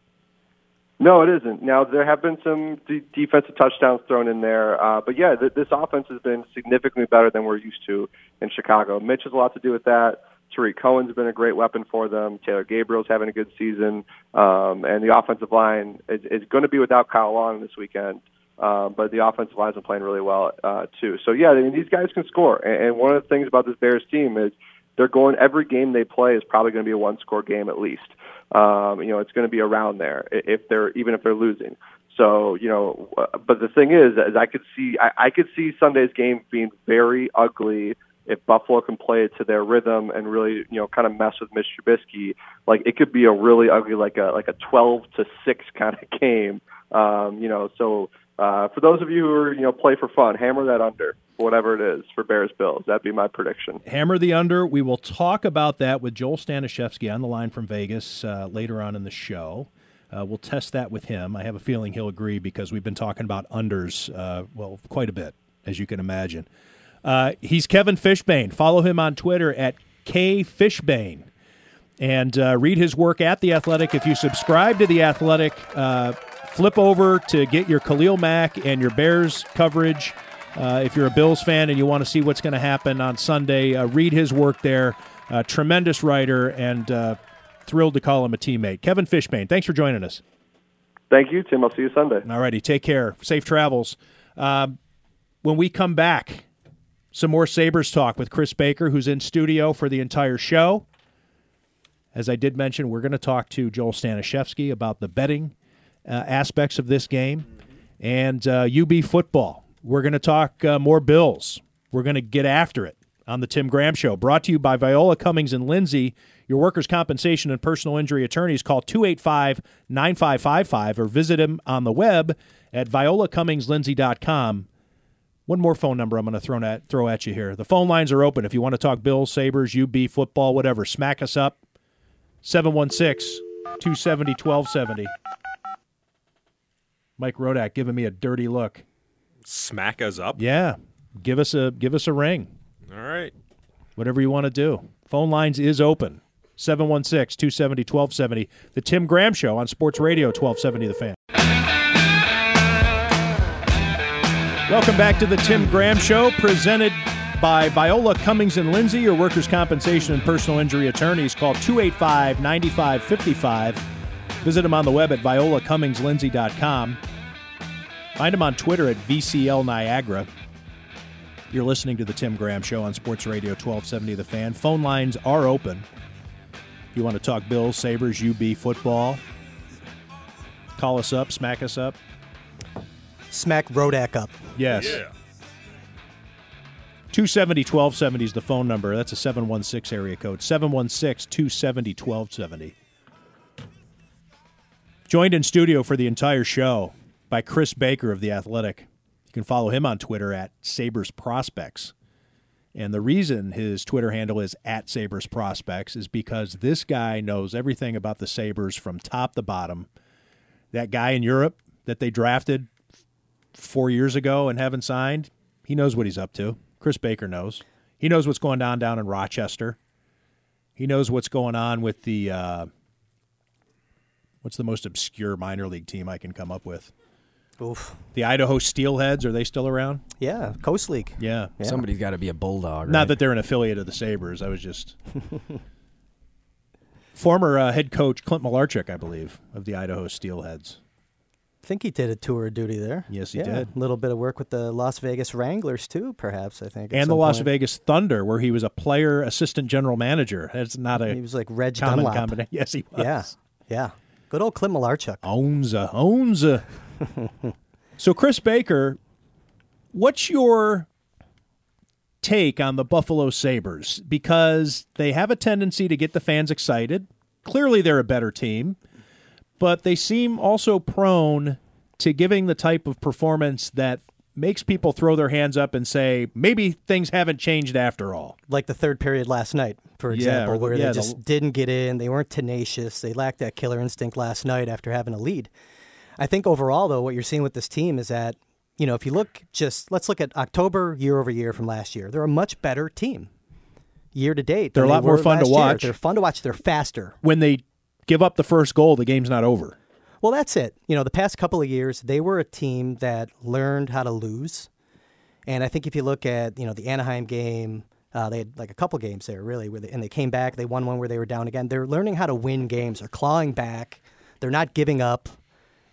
No, it isn't. Now there have been some defensive touchdowns thrown in there, uh, but yeah, th- this offense has been significantly better than we're used to in Chicago. Mitch has a lot to do with that. Tarik Cohen's been a great weapon for them. Taylor Gabriel's having a good season, um, and the offensive line is, is going to be without Kyle Long this weekend. Um, but the offensive line's been playing really well uh, too. So yeah, I mean, these guys can score. And, and one of the things about this Bears team is they're going every game they play is probably going to be a one score game at least. Um, you know, it's going to be around there if they're even if they're losing. So you know, uh, but the thing is, is I could see I, I could see Sunday's game being very ugly if Buffalo can play to their rhythm and really you know kind of mess with Mitch Trubisky. Like it could be a really ugly like a like a twelve to six kind of game. Um, you know, so uh, for those of you who are you know play for fun, hammer that under whatever it is for Bears Bills. That'd be my prediction. Hammer the under. We will talk about that with Joel Stanishevsky on the line from Vegas uh, later on in the show. Uh, we'll test that with him. I have a feeling he'll agree because we've been talking about unders, uh, well, quite a bit, as you can imagine. Uh, he's Kevin Fishbain. Follow him on Twitter at kfishbain. And read his work at The Athletic. If you subscribe to The Athletic, flip over to get your Khalil Mack and your Bears coverage. Uh, if you're a Bills fan and you want to see what's going to happen on Sunday, uh, read his work there. Uh, tremendous writer and uh, thrilled to call him a teammate. Kevin Fishbain, thanks for joining us. Thank you, Tim. I'll see you Sunday. All righty, take care. Safe travels. Um, when we come back, some more Sabres talk with Chris Baker, who's in studio for the entire show. As I did mention, we're going to talk to Joel Stanishevsky about the betting uh, aspects of this game and uh, UB football. We're going to talk uh, more Bills. We're going to get after it on the Tim Graham Show. Brought to you by Viola Cummings and Lindsay, your workers' compensation and personal injury attorneys. Call 285 9555 or visit them on the web at violacummingslindsay.com. One more phone number I'm going to throw at, throw at you here. The phone lines are open. If you want to talk Bills, Sabres, UB, football, whatever, smack us up. 716 270 1270. Mike Rodak giving me a dirty look. Smack us up. Yeah, give us a give us a ring. All right. Whatever you want to do. Phone lines is open. 716-270-1270. The Tim Graham Show on Sports Radio 1270 The Fan. Welcome back to the Tim Graham Show, presented by Viola Cummings and Lindsay, your workers' compensation and personal injury attorneys. Call 285-9555. Visit them on the web at violacummingslindsay.com. Find them on Twitter at VCL Niagara. You're listening to the Tim Graham Show on Sports Radio 1270 The Fan. Phone lines are open. If you want to talk Bills, Sabres, UB, football? Call us up, smack us up. Smack Rodak up. Yes. 270 1270 is the phone number. That's a 716 area code. 716 270 1270. Joined in studio for the entire show by Chris Baker of The Athletic. You can follow him on Twitter at Sabres Prospects. And the reason his Twitter handle is at Sabres Prospects is because this guy knows everything about the Sabres from top to bottom. That guy in Europe that they drafted four years ago and haven't signed, he knows what he's up to. Chris Baker knows. He knows what's going on down in Rochester. He knows what's going on with the uh, what's the most obscure minor league team I can come up with. Oof. The Idaho Steelheads are they still around? Yeah, Coast League. Yeah. Yeah. Somebody's got to be a bulldog. Not that they're an affiliate of the Sabres. I was just former uh, head coach Clint Malarchuk, I believe, of the Idaho Steelheads. I think he did a tour of duty there. Yes, he yeah, did. A little bit of work with the Las Vegas Wranglers too, perhaps. I think, and the Las point. Vegas Thunder, where he was a player assistant general manager. That's not a He was like Reg common Dunlop. combination. Yes, he was. Yeah, yeah. Good old Clint Malarchuk. Owns a owns a. so Chris Baker, what's your take on the Buffalo Sabres? Because they have a tendency to get the fans excited. Clearly, they're a better team, but they seem also prone to giving the type of performance that makes people throw their hands up and say, maybe things haven't changed after all. Like the third period last night, for Yeah, example, or the- where yeah, they the- just didn't get in. They weren't tenacious. They lacked that killer instinct last night after having a lead. I think overall, though, what you're seeing with this team is that, you know, if you look just, let's look at October year over year from last year, they're a much better team year to date. They're a lot they more fun to last year. watch. They're fun to watch. They're faster. When they give up the first goal, the game's not over. Well, that's it. You know, the past couple of years, they were a team that learned how to lose. And I think if you look at, you know, the Anaheim game, uh, they had like a couple games there, really, where they, and they came back. They won one where they were down again. They're learning how to win games. They're clawing back. They're not giving up.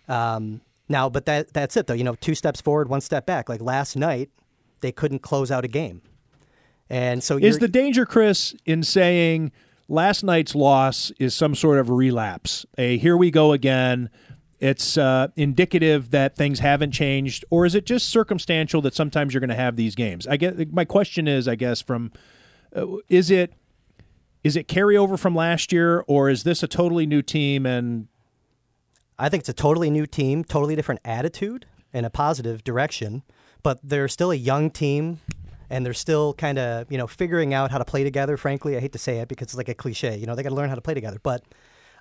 Um, now, but that that's it, though. You know, two steps forward, one step back. Like last night, they couldn't close out a game. And so Is the danger, Chris, in saying last night's loss is some sort of relapse? A here we go again. It's uh, indicative that things haven't changed, or is it just circumstantial that sometimes you're going to have these games? I guess my question is, I guess, from uh, is it is it carryover from last year, or is this a totally new team and I think it's a totally new team, totally different attitude and a positive direction. But they're still a young team, and they're still kind of you know figuring out how to play together. Frankly, I hate to say it because it's like a cliche. You know, they got to learn how to play together. But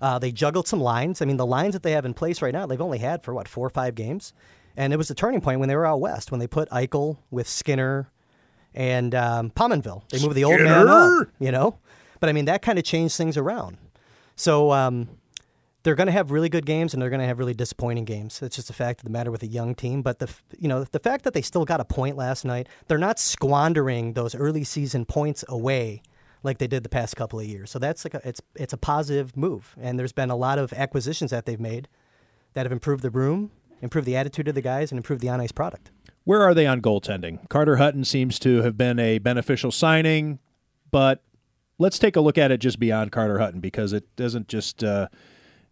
uh, they juggled some lines. I mean, the lines that they have in place right now, they've only had for what four or five games, and it was a turning point when they were out west when they put Eichel with Skinner and um, Pominville. They moved the old man up. You know, but I mean that kind of changed things around. So. Um, they're going to have really good games and they're going to have really disappointing games. It's just a fact of the matter with a young team. But the you know the fact that they still got a point last night, they're not squandering those early season points away like they did the past couple of years. So that's like a, it's it's a positive move. And there's been a lot of acquisitions that they've made that have improved the room, improved the attitude of the guys, and improved the on ice product. Where are they on goaltending? Carter Hutton seems to have been a beneficial signing, but let's take a look at it just beyond Carter Hutton because it doesn't just. Uh,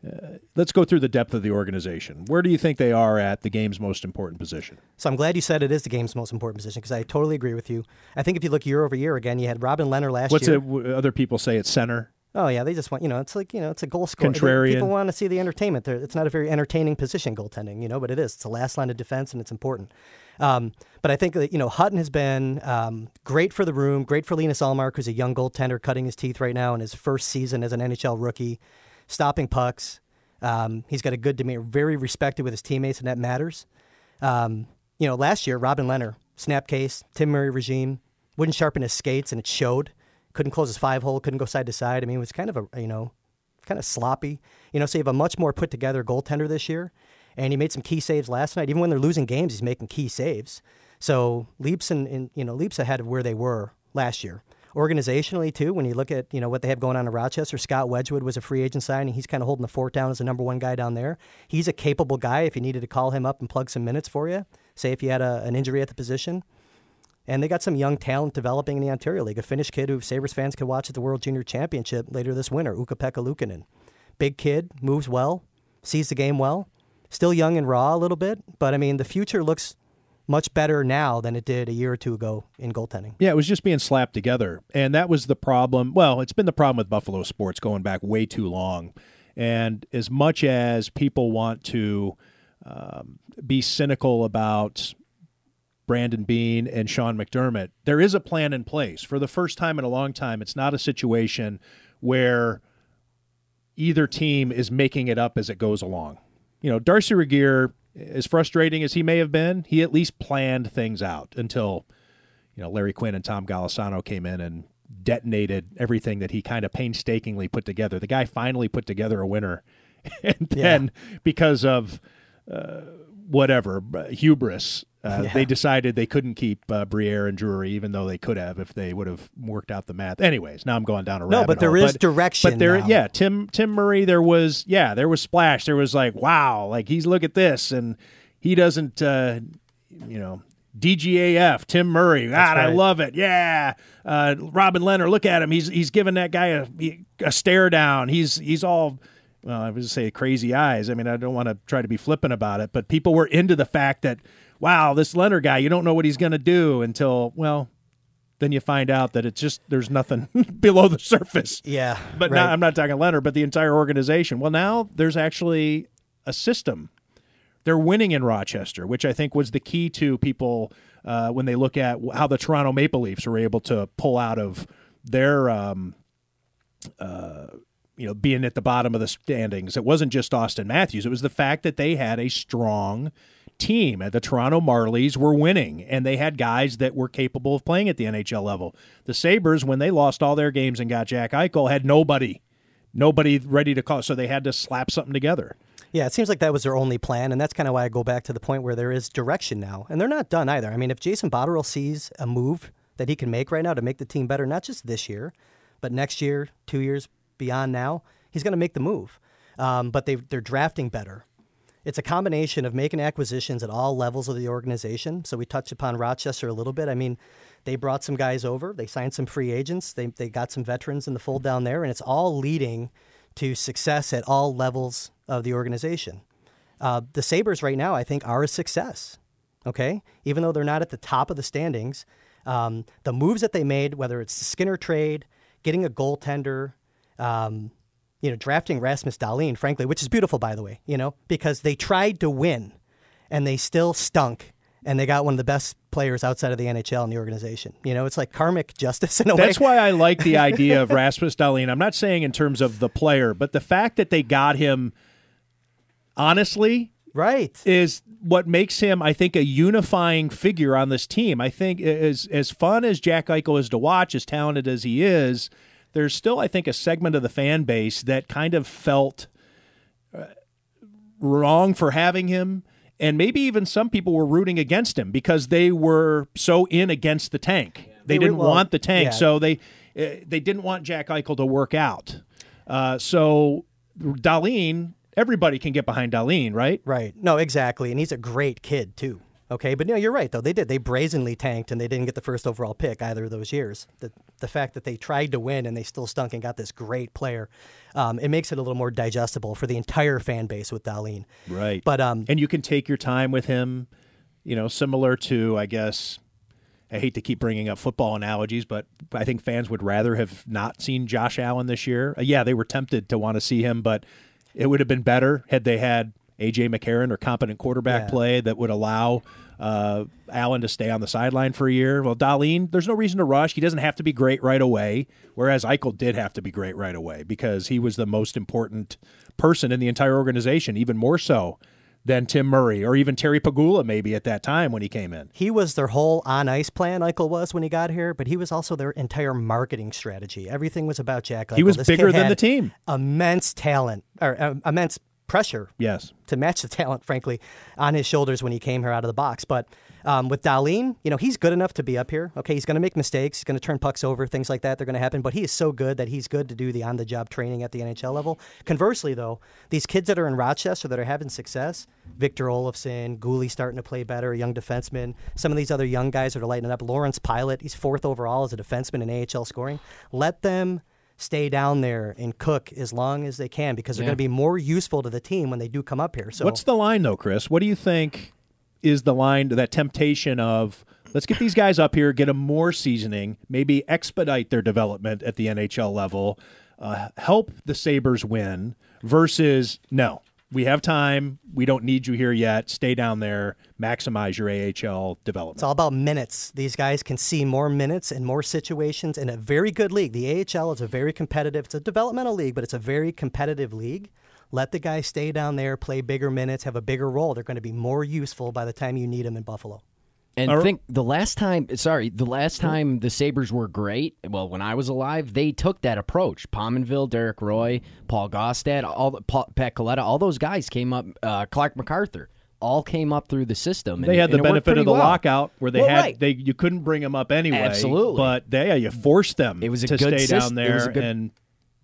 uh, let's go through the depth of the organization. Where do you think they are at the game's most important position? So I'm glad you said it is the game's most important position because I totally agree with you. I think if you look year over year again, you had Robin Lehner last What's year. it? Other people say it's center. Oh yeah, they just want you know it's like you know it's a goal scorer. Contrarian. People want to see the entertainment. They're, it's not a very entertaining position goaltending, you know, but it is. It's the last line of defense and it's important. Um, but I think that you know Hutton has been um, great for the room, great for Linus Ullmark, who's a young goaltender cutting his teeth right now in his first season as an NHL rookie, stopping pucks. Um, he's got a good demeanor, very respected with his teammates, and that matters. Um, you know, last year Robin Lehner, snap case, Tim Murray regime, wouldn't sharpen his skates, and it showed. Couldn't close his five hole, couldn't go side to side. I mean, it was kind of a you know, kind of sloppy. You know, so you have a much more put together goaltender this year, and he made some key saves last night. Even when they're losing games, he's making key saves. So leaps and, and you know leaps ahead of where they were last year. Organizationally too, when you look at you know what they have going on in Rochester, Scott Wedgewood was a free agent signing. He's kind of holding the fort down as the number one guy down there. He's a capable guy. If you needed to call him up and plug some minutes for you, say if you had a, an injury at the position. And they got some young talent developing in the Ontario League. A Finnish kid who Sabres fans could watch at the World Junior Championship later this winter, Ukko-Pekka Luukkonen. Big kid, moves well, sees the game well. Still young and raw a little bit, but I mean, the future looks much better now than it did a year or two ago in goaltending. Yeah, it was just being slapped together. And that was the problem. Well, it's been the problem with Buffalo sports going back way too long. And as much as people want to um, be cynical about Brandon Beane and Sean McDermott, there is a plan in place. For the first time in a long time, it's not a situation where either team is making it up as it goes along. You know, Darcy Regier, as frustrating as he may have been, he at least planned things out until you know, Larry Quinn and Tom Golisano came in and detonated everything that he kind of painstakingly put together. The guy finally put together a winner, and then because of uh, whatever uh, hubris. Uh, They decided they couldn't keep uh, Briere and Drury, even though they could have if they would have worked out the math. Anyways, now I'm going down a No, but there hole. is direction But there, now. yeah, Tim Tim Murray. There was yeah, there was splash. There was like wow, like he's look at this, and he doesn't, uh, you know. DGAF, Tim Murray. God, I love it. Yeah, uh, Robin Lehner. Look at him. He's he's giving that guy a, a stare down. He's he's all well, I was say crazy eyes. I mean, I don't want to try to be flippant about it, but people were into the fact that, wow, this Lehner guy, you don't know what he's going to do until, well, then you find out that it's just there's nothing below the surface. Yeah, But right. not, I'm not talking Lehner, but the entire organization. Well, now there's actually a system. They're winning in Rochester, which I think was the key to people uh, when they look at how the Toronto Maple Leafs were able to pull out of their um, you know, being at the bottom of the standings. It wasn't just Auston Matthews. It was the fact that they had a strong team. At the Toronto Marlies were winning, and they had guys that were capable of playing at the NHL level. The Sabres, when they lost all their games and got Jack Eichel, had nobody, nobody ready to call. So they had to slap something together. Yeah, it seems like that was their only plan, and that's kind of why I go back to the point where there is direction now, and they're not done either. I mean, if Jason Botterill sees a move that he can make right now to make the team better, not just this year, but next year, two years beyond now, he's going to make the move. Um, but they they're drafting better. It's a combination of making acquisitions at all levels of the organization. So we touched upon Rochester a little bit. I mean, they brought some guys over. They signed some free agents. They they got some veterans in the fold down there, and it's all leading to success at all levels of the organization. Uh, the Sabres right now, I think, are a success. Okay, even though they're not at the top of the standings, um, the moves that they made, whether it's the Skinner trade, getting a goaltender, um, you know, drafting Rasmus Dahlin, frankly, which is beautiful, by the way, you know, because they tried to win and they still stunk. And they got one of the best players outside of the NHL in the organization. You know, it's like karmic justice in a That's way. why I like the idea of Rasmus Dahlin. I'm not saying in terms of the player, but the fact that they got him, honestly, right. is what makes him, I think, a unifying figure on this team. I think as as fun as Jack Eichel is to watch, as talented as he is, there's still, I think, a segment of the fan base that kind of felt uh, wrong for having him. And maybe even some people were rooting against him because they were so in against the tank. They They didn't well, want the tank, yeah. so they uh, they didn't want Jack Eichel to work out. Uh, so Dahlin, everybody can get behind Dahlin, right? Right. No, exactly. And he's a great kid, too. Okay. But no, you're right, though. They did. They brazenly tanked and they didn't get the first overall pick either of those years. The, the fact that they tried to win and they still stunk and got this great player, um, it makes it a little more digestible for the entire fan base with Dahlin. Right. But um, and you can take your time with him, you know, similar to, I guess, I hate to keep bringing up football analogies, but I think fans would rather have not seen Josh Allen this year. Uh, yeah, they were tempted to want to see him, but it would have been better had they had AJ McCarron or competent quarterback Yeah. play that would allow uh, Allen to stay on the sideline for a year. Well, Dahlin, there's no reason to rush. He doesn't have to be great right away, whereas Eichel did have to be great right away because he was the most important person in the entire organization, even more so than Tim Murray or even Terry Pegula maybe at that time when he came in. he was their whole on ice plan, Eichel was when he got here, but he was also their entire marketing strategy. Everything was about Jack Eichel. He was This bigger than the team. Immense talent, or uh, immense pressure Yes. to match the talent, frankly, on his shoulders when he came here out of the box. But um, with Dahlin, you know, he's good enough to be up here. Okay, he's going to make mistakes. He's going to turn pucks over, things like that. They're going to happen. But he is so good that he's good to do the on-the-job training at the NHL level. Conversely, though, these kids that are in Rochester that are having success, Victor Olofsson, Gooley starting to play better, a young defenseman, some of these other young guys that are lighting up. Lawrence Pilut, he's fourth overall as a defenseman in AHL scoring. Let them stay down there and cook as long as they can because they're Yeah. going to be more useful to the team when they do come up here. So What's the line though, Chris? What do you think is the line that temptation of let's get these guys up here, get them more seasoning, maybe expedite their development at the NHL level, uh, help the Sabres win versus no. We have time. We don't need you here yet. Stay down there. Maximize your AHL development. It's all about minutes. These guys can see more minutes and more situations in a very good league. The AHL is a very competitive, it's a developmental league, but it's a very competitive league. Let the guys stay down there, play bigger minutes, have a bigger role. They're going to be more useful by the time you need them in Buffalo. And Are- think the last time, sorry, the last time the Sabres were great, well, when I was alive, they took that approach. Pominville, Derek Roy, Paul Gaustad, all the, Paul, Pat Kaleta, all those guys came up, uh, Clark MacArthur. all came up through the system. They and- had the benefit of the well. lockout where they Well, had right. they you couldn't bring them up anyway. Absolutely. but they yeah, you forced them It was a to good stay sys- down there good- and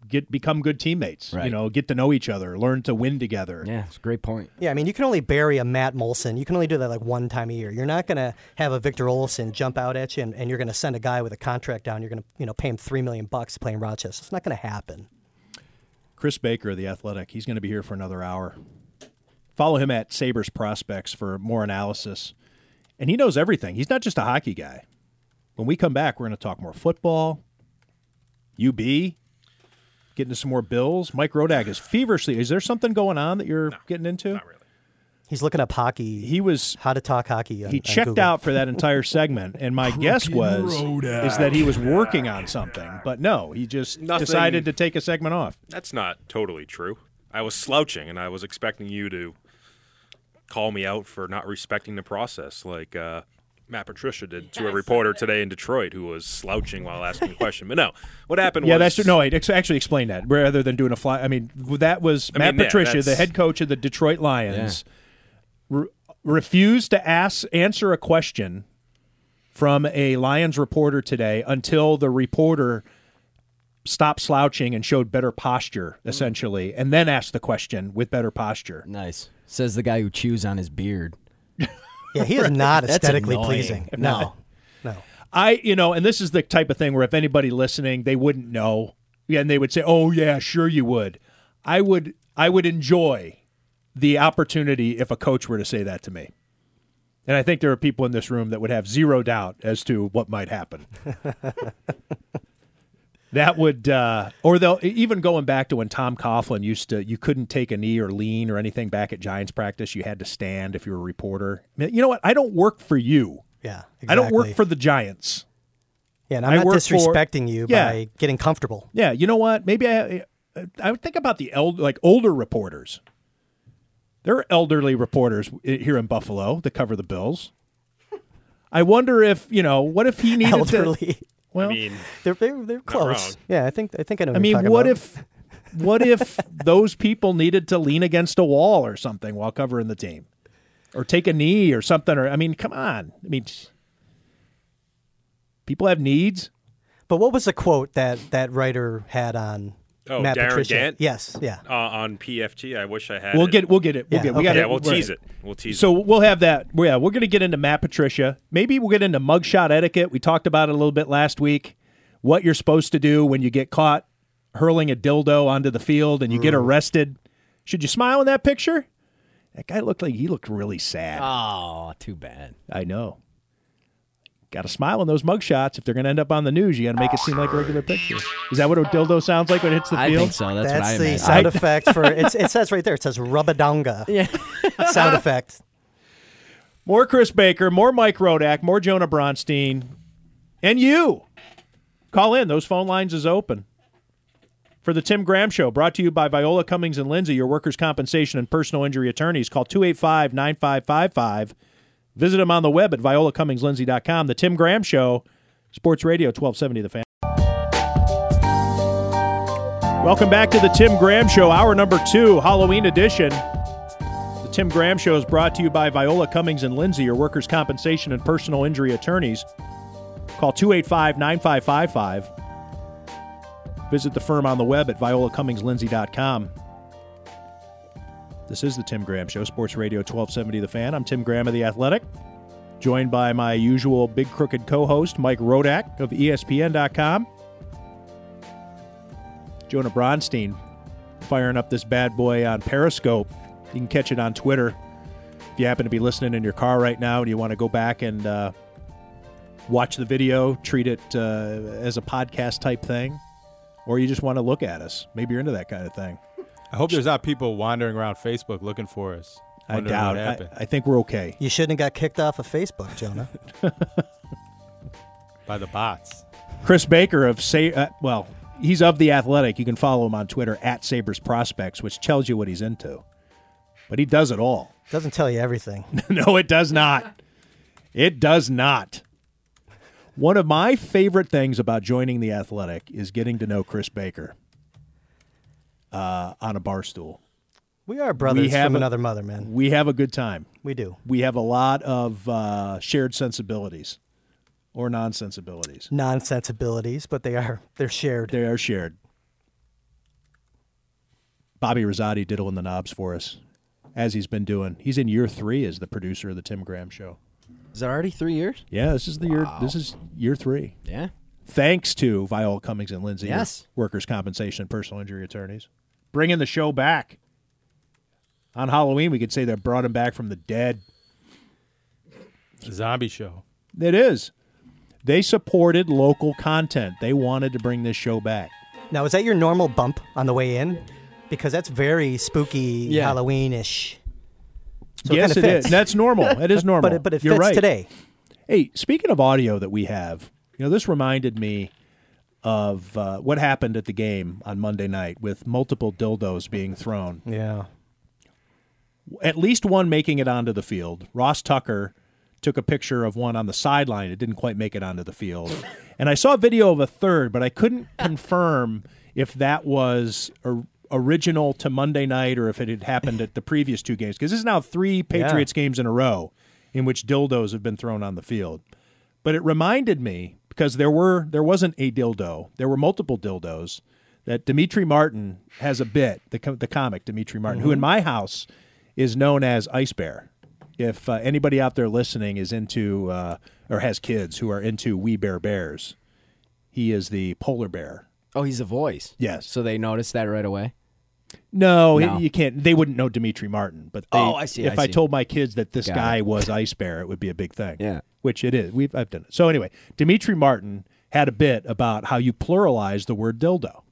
get become good teammates. You know, get to know each other, learn to win together. Yeah, it's a great point. Yeah, I mean, you can only bury a Matt Moulson. You can only do that like one time a year. You're not going to have a Victor Olson jump out at you, and, and you're going to send a guy with a contract down. You're going to, you know, pay him three million bucks to play in Rochester. It's not going to happen. Chris Baker, the Athletic, he's going to be here for another hour. Follow him at Sabres Prospects for more analysis. And he knows everything. He's not just a hockey guy. When we come back, we're going to talk more football, UB, get into some more Bills. Mike Rodak is feverishly. Is there something going on that you're getting into? Not really. He's looking up hockey. He was how to talk hockey. On, he checked Google. out for that entire segment, and my guess was is that he was working on something, but no, he just Nothing- decided to take a segment off. That's not totally true. I was slouching, and I was expecting you to call me out for not respecting the process, like uh, Matt Patricia did to a reporter today in Detroit who was slouching while asking a question. But no, what happened Yeah, was that's. No, wait, ex- actually explain that rather than doing a fly. I mean, that was I Matt mean, yeah, Patricia, the head coach of the Detroit Lions, re- refused to ask answer a question from a Lions reporter today until the reporter stopped slouching and showed better posture, mm. essentially, and then asked the question with better posture. Nice. Says the guy who chews on his beard. Yeah, he is not aesthetically annoying. pleasing. No, no. I, you know, and this is the type of thing where if anybody listening, they wouldn't know, yeah, and they would say, "Oh yeah, sure you would." I would, I would enjoy the opportunity if a coach were to say that to me, and I think there are people in this room that would have zero doubt as to what might happen. that would, uh, or they'll even going back to when Tom Coughlin used to, you couldn't take a knee or lean or anything back at Giants practice. You had to stand if you were a reporter. I mean, You know what? I don't work for you. Yeah, I don't work for the Giants. Yeah, and I'm I not work for- disrespecting you Yeah. by getting comfortable. Yeah, you know what? Maybe I I would think about the eld- like older reporters. There are elderly reporters here in Buffalo that cover the Bills. I wonder if you know what if he needed to. Elderly. Well, I mean, They're they're, they're close. wrong. Yeah, I think I think I know. I mean, you're what about. if what if those people needed to lean against a wall or something while covering the team, or take a knee or something? Or I mean, come on. I mean, people have needs. But what was the quote that that writer had on Oh, Matt Darin Patricia? Gantt? Yes, yeah. uh, on PFT, I wish I had. We'll it. get we'll get it. We'll Yeah, get we okay. got Yeah, we'll tease it. We'll tease it. So it. we'll have that. Yeah, we're going to get into Matt Patricia. Maybe we'll get into mugshot etiquette. We talked about it a little bit last week. What you're supposed to do when you get caught hurling a dildo onto the field and you get arrested. Should you smile in that picture? That guy looked like he looked really sad. Oh, too bad. I know. Got to smile in those mugshots. If they're going to end up on the news, you got to make it seem like a regular picture. Is that what a dildo sounds like when it hits the I field? think so. That's, That's, what I the imagine. sound effect for it's, it says right there. It says rubadonga. Yeah. sound effect. More Chris Baker, more Mike Rodak, more Jonah Bronstein, and you. Call in. Those phone lines is open. For the Tim Graham Show, brought to you by Viola Cummings and Lindsay, your workers' compensation and personal injury attorneys. Call 285 9555. Visit them on the web at violacummingslindsay.com. The Tim Graham Show, Sports Radio 1270 The Fan. Welcome back to the Tim Graham Show, hour number two, Halloween edition. The Tim Graham Show is brought to you by Viola Cummings and Lindsay, your workers' compensation and personal injury attorneys. Call 285 9555. Visit the firm on the web at violacummingslindsay.com. This is the Tim Graham Show, Sports Radio 1270 The Fan. I'm Tim Graham of The Athletic, joined by my usual big crooked co host, Mike Rodak of ESPN.com. Jonah Bronstein firing up this bad boy on Periscope. You can catch it on Twitter. If you happen to be listening in your car right now and you want to go back and uh, watch the video, treat it uh, as a podcast type thing, or you just want to look at us. Maybe you're into that kind of thing. I hope there's not people wandering around Facebook looking for us. I wondering doubt. What I, happened. I think we're okay. You shouldn't have got kicked off of Facebook, Jonah. by the bots. Chris Baker of say, uh, well, he's of the Athletic. You can follow him on Twitter at Sabres Prospects, which tells you what he's into. But he does it all. Doesn't tell you everything. no, it does not. It does not. One of my favorite things about joining the Athletic is getting to know Chris Baker uh, on a bar stool. We are brothers have from a- another mother, man. We have a good time. We do. We have a lot of uh, shared sensibilities or non sensibilities. Non-sensibilities, but they are they're shared. They are shared. Bobby Rosati diddling the knobs for us, as he's been doing. He's in year three as the producer of the Tim Graham Show. Is that already three years? Yeah, this is the year. This is year three. Yeah. Thanks to Viola Cummings and Lindsay, Yes. workers' compensation and personal injury attorneys, bringing the show back. On Halloween, we could say they brought him back from the dead. Zombie show. It is. They supported local content. They wanted to bring this show back. Now, is that your normal bump on the way in? Because that's very spooky, Yeah. Halloween-ish. So yes, it, it kinda fits. That's normal. It is normal. but it, but it You're fits right. today. Hey, speaking of audio that we have, you know, this reminded me of uh, what happened at the game on Monday night with multiple dildos being thrown. Yeah. At least one making it onto the field. Ross Tucker took a picture of one on the sideline. It didn't quite make it onto the field. And I saw a video of a third, but I couldn't confirm if that was or original to Monday night or if it had happened at the previous two games. Because this is now three Patriots games in a row in which dildos have been thrown on the field. But it reminded me because there were there wasn't a dildo, there were multiple dildos. That Demetri Martin has a bit, the co- the comic Demetri Martin, who in my house is known as Ice Bear. If uh, anybody out there listening is into uh, or has kids who are into We Bare Bears, he is the polar bear. Oh, he's a voice. Yes. So they noticed that right away. No, No. you can't. They wouldn't know Demetri Martin, but they, Oh, I see, If I I, told my kids that this Got guy it. was Ice Bear, it would be a big thing. Yeah. Which it is. We've I've done it. So anyway, Demetri Martin had a bit about how you pluralize the word dildo.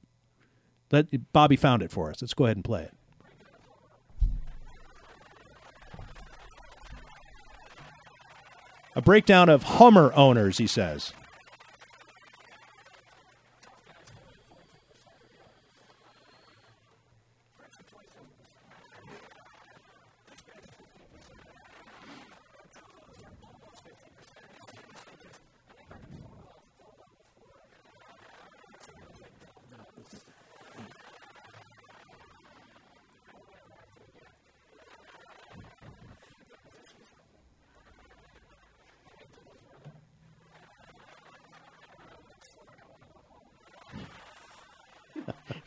Let Bobby found it for us. Let's go ahead and play it. A breakdown of Hummer owners, he says.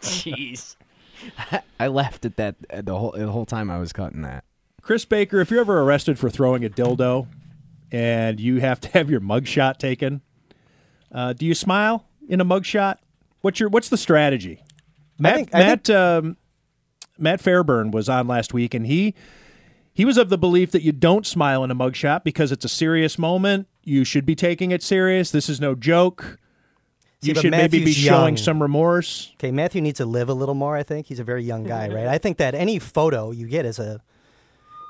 Jeez. I laughed at that the whole the whole time I was cutting that. Chris Baker, if you're ever arrested for throwing a dildo and you have to have your mugshot taken, uh, do you smile in a mugshot? What's your What's the strategy? Matt think- I Matt um, Matt Fairburn was on last week, and he he was of the belief that you don't smile in a mugshot because it's a serious moment. You should be taking it serious. This is no joke. See, you but should maybe be Matthew's showing young. some remorse. Okay, Matthew needs to live a little more. I think he's a very young guy, mm-hmm. right? I think that any photo you get is a,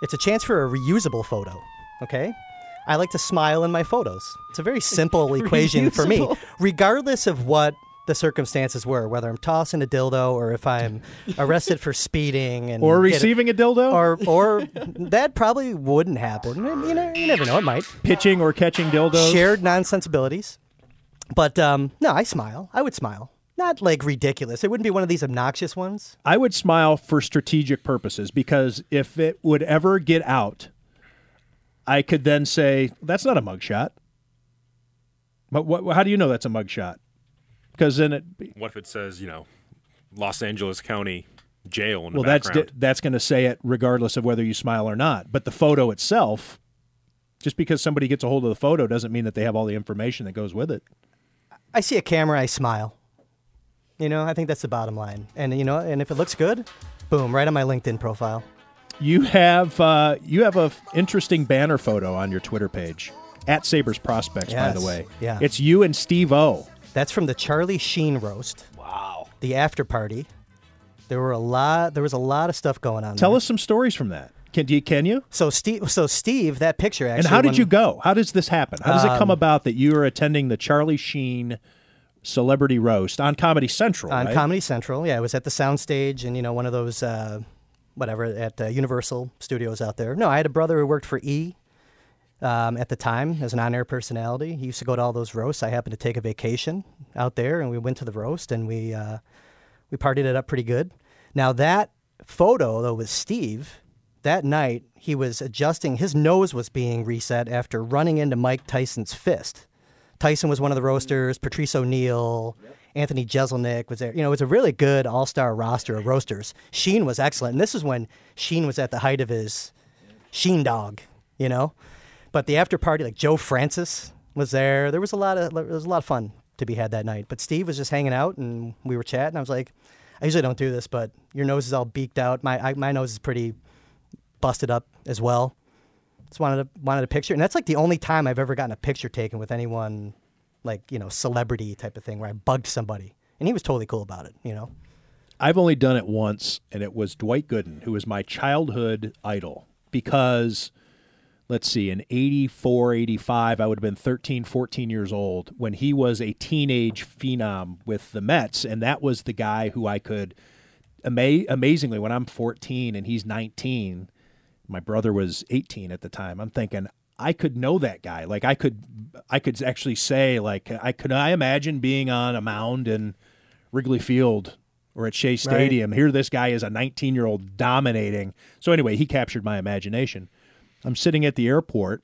it's a chance for a reusable photo. Okay, I like to smile in my photos. It's a very simple equation for me, regardless of what the circumstances were, whether I'm tossing a dildo or if I'm arrested for speeding and Or get- receiving a dildo, or or that probably wouldn't happen. You know, you never know. It might. pitching or catching dildos. Shared nonsensibilities. But um, no, I smile. I would smile. Not like ridiculous. It wouldn't be one of these obnoxious ones. I would smile for strategic purposes because if it would ever get out, I could then say that's not a mugshot. But what, how do you know that's a mugshot? Because then it What if it says, you know, Los Angeles County Jail in well that's background? di- that's going to say it regardless of whether you smile or not. But the photo itself, just because somebody gets a hold of the photo doesn't mean that they have all the information that goes with it. I see a camera, I smile. You know, I think that's the bottom line. And you know, and if it looks good, boom, right on my LinkedIn profile. You have uh, you have a f- interesting banner photo on your Twitter page at Sabres Prospects. By the way, yeah. it's you and Steve O. That's from the Charlie Sheen roast. Wow. The after party. There were a lot. There was a lot of stuff going on. Tell there. us some stories from that. Can do you, can you? So Steve. So Steve, that picture actually. And how did when- you go? How does this happen? How does it come Um, about that you are attending the Charlie Sheen celebrity roast on Comedy Central? on right? Comedy Central. Yeah, it was at the soundstage and you know one of those uh, whatever at uh, Universal Studios out there. No, I had a brother who worked for E um, at the time as an on-air personality. He used to go to all those roasts. I happened to take a vacation out there, and we went to the roast and we uh, we partied it up pretty good. Now that photo though with Steve that night he was adjusting his nose was being reset after running into Mike Tyson's fist. Tyson was one of the mm. roasters, Patrice O'Neal, Anthony Jeselnik was there. You know, it was a really good all-star roster of roasters. Sheen was excellent. And this is when Sheen was at the height of his Sheen dog, you know? But the after party like Joe Francis was there. There was a lot of there was a lot of fun to be had that night. But Steve was just hanging out and we were chatting. I was like, I usually don't do this, but your nose is all beaked out. My I, my nose is pretty busted up as well. Just wanted a, wanted a picture, and that's like the only time I've ever gotten a picture taken with anyone, like you know, celebrity type of thing, where I bugged somebody, and he was totally cool about it. You know, I've only done it once, and it was Dwight Gooden, who was my childhood idol. Because, let's see, in 84, 85, I would have been 13, 14 years old when he was a teenage phenom with the Mets. And that was the guy who I could, ama- amazingly, when I'm 14 and he's 19, my brother was 18 at the time, I'm thinking, I could know that guy. Like I could, I could actually say, like, I could, I imagine being on a mound in Wrigley Field or at Shea Stadium. Here, this guy is a 19 year old dominating. So anyway, he captured my imagination. I'm sitting at the airport,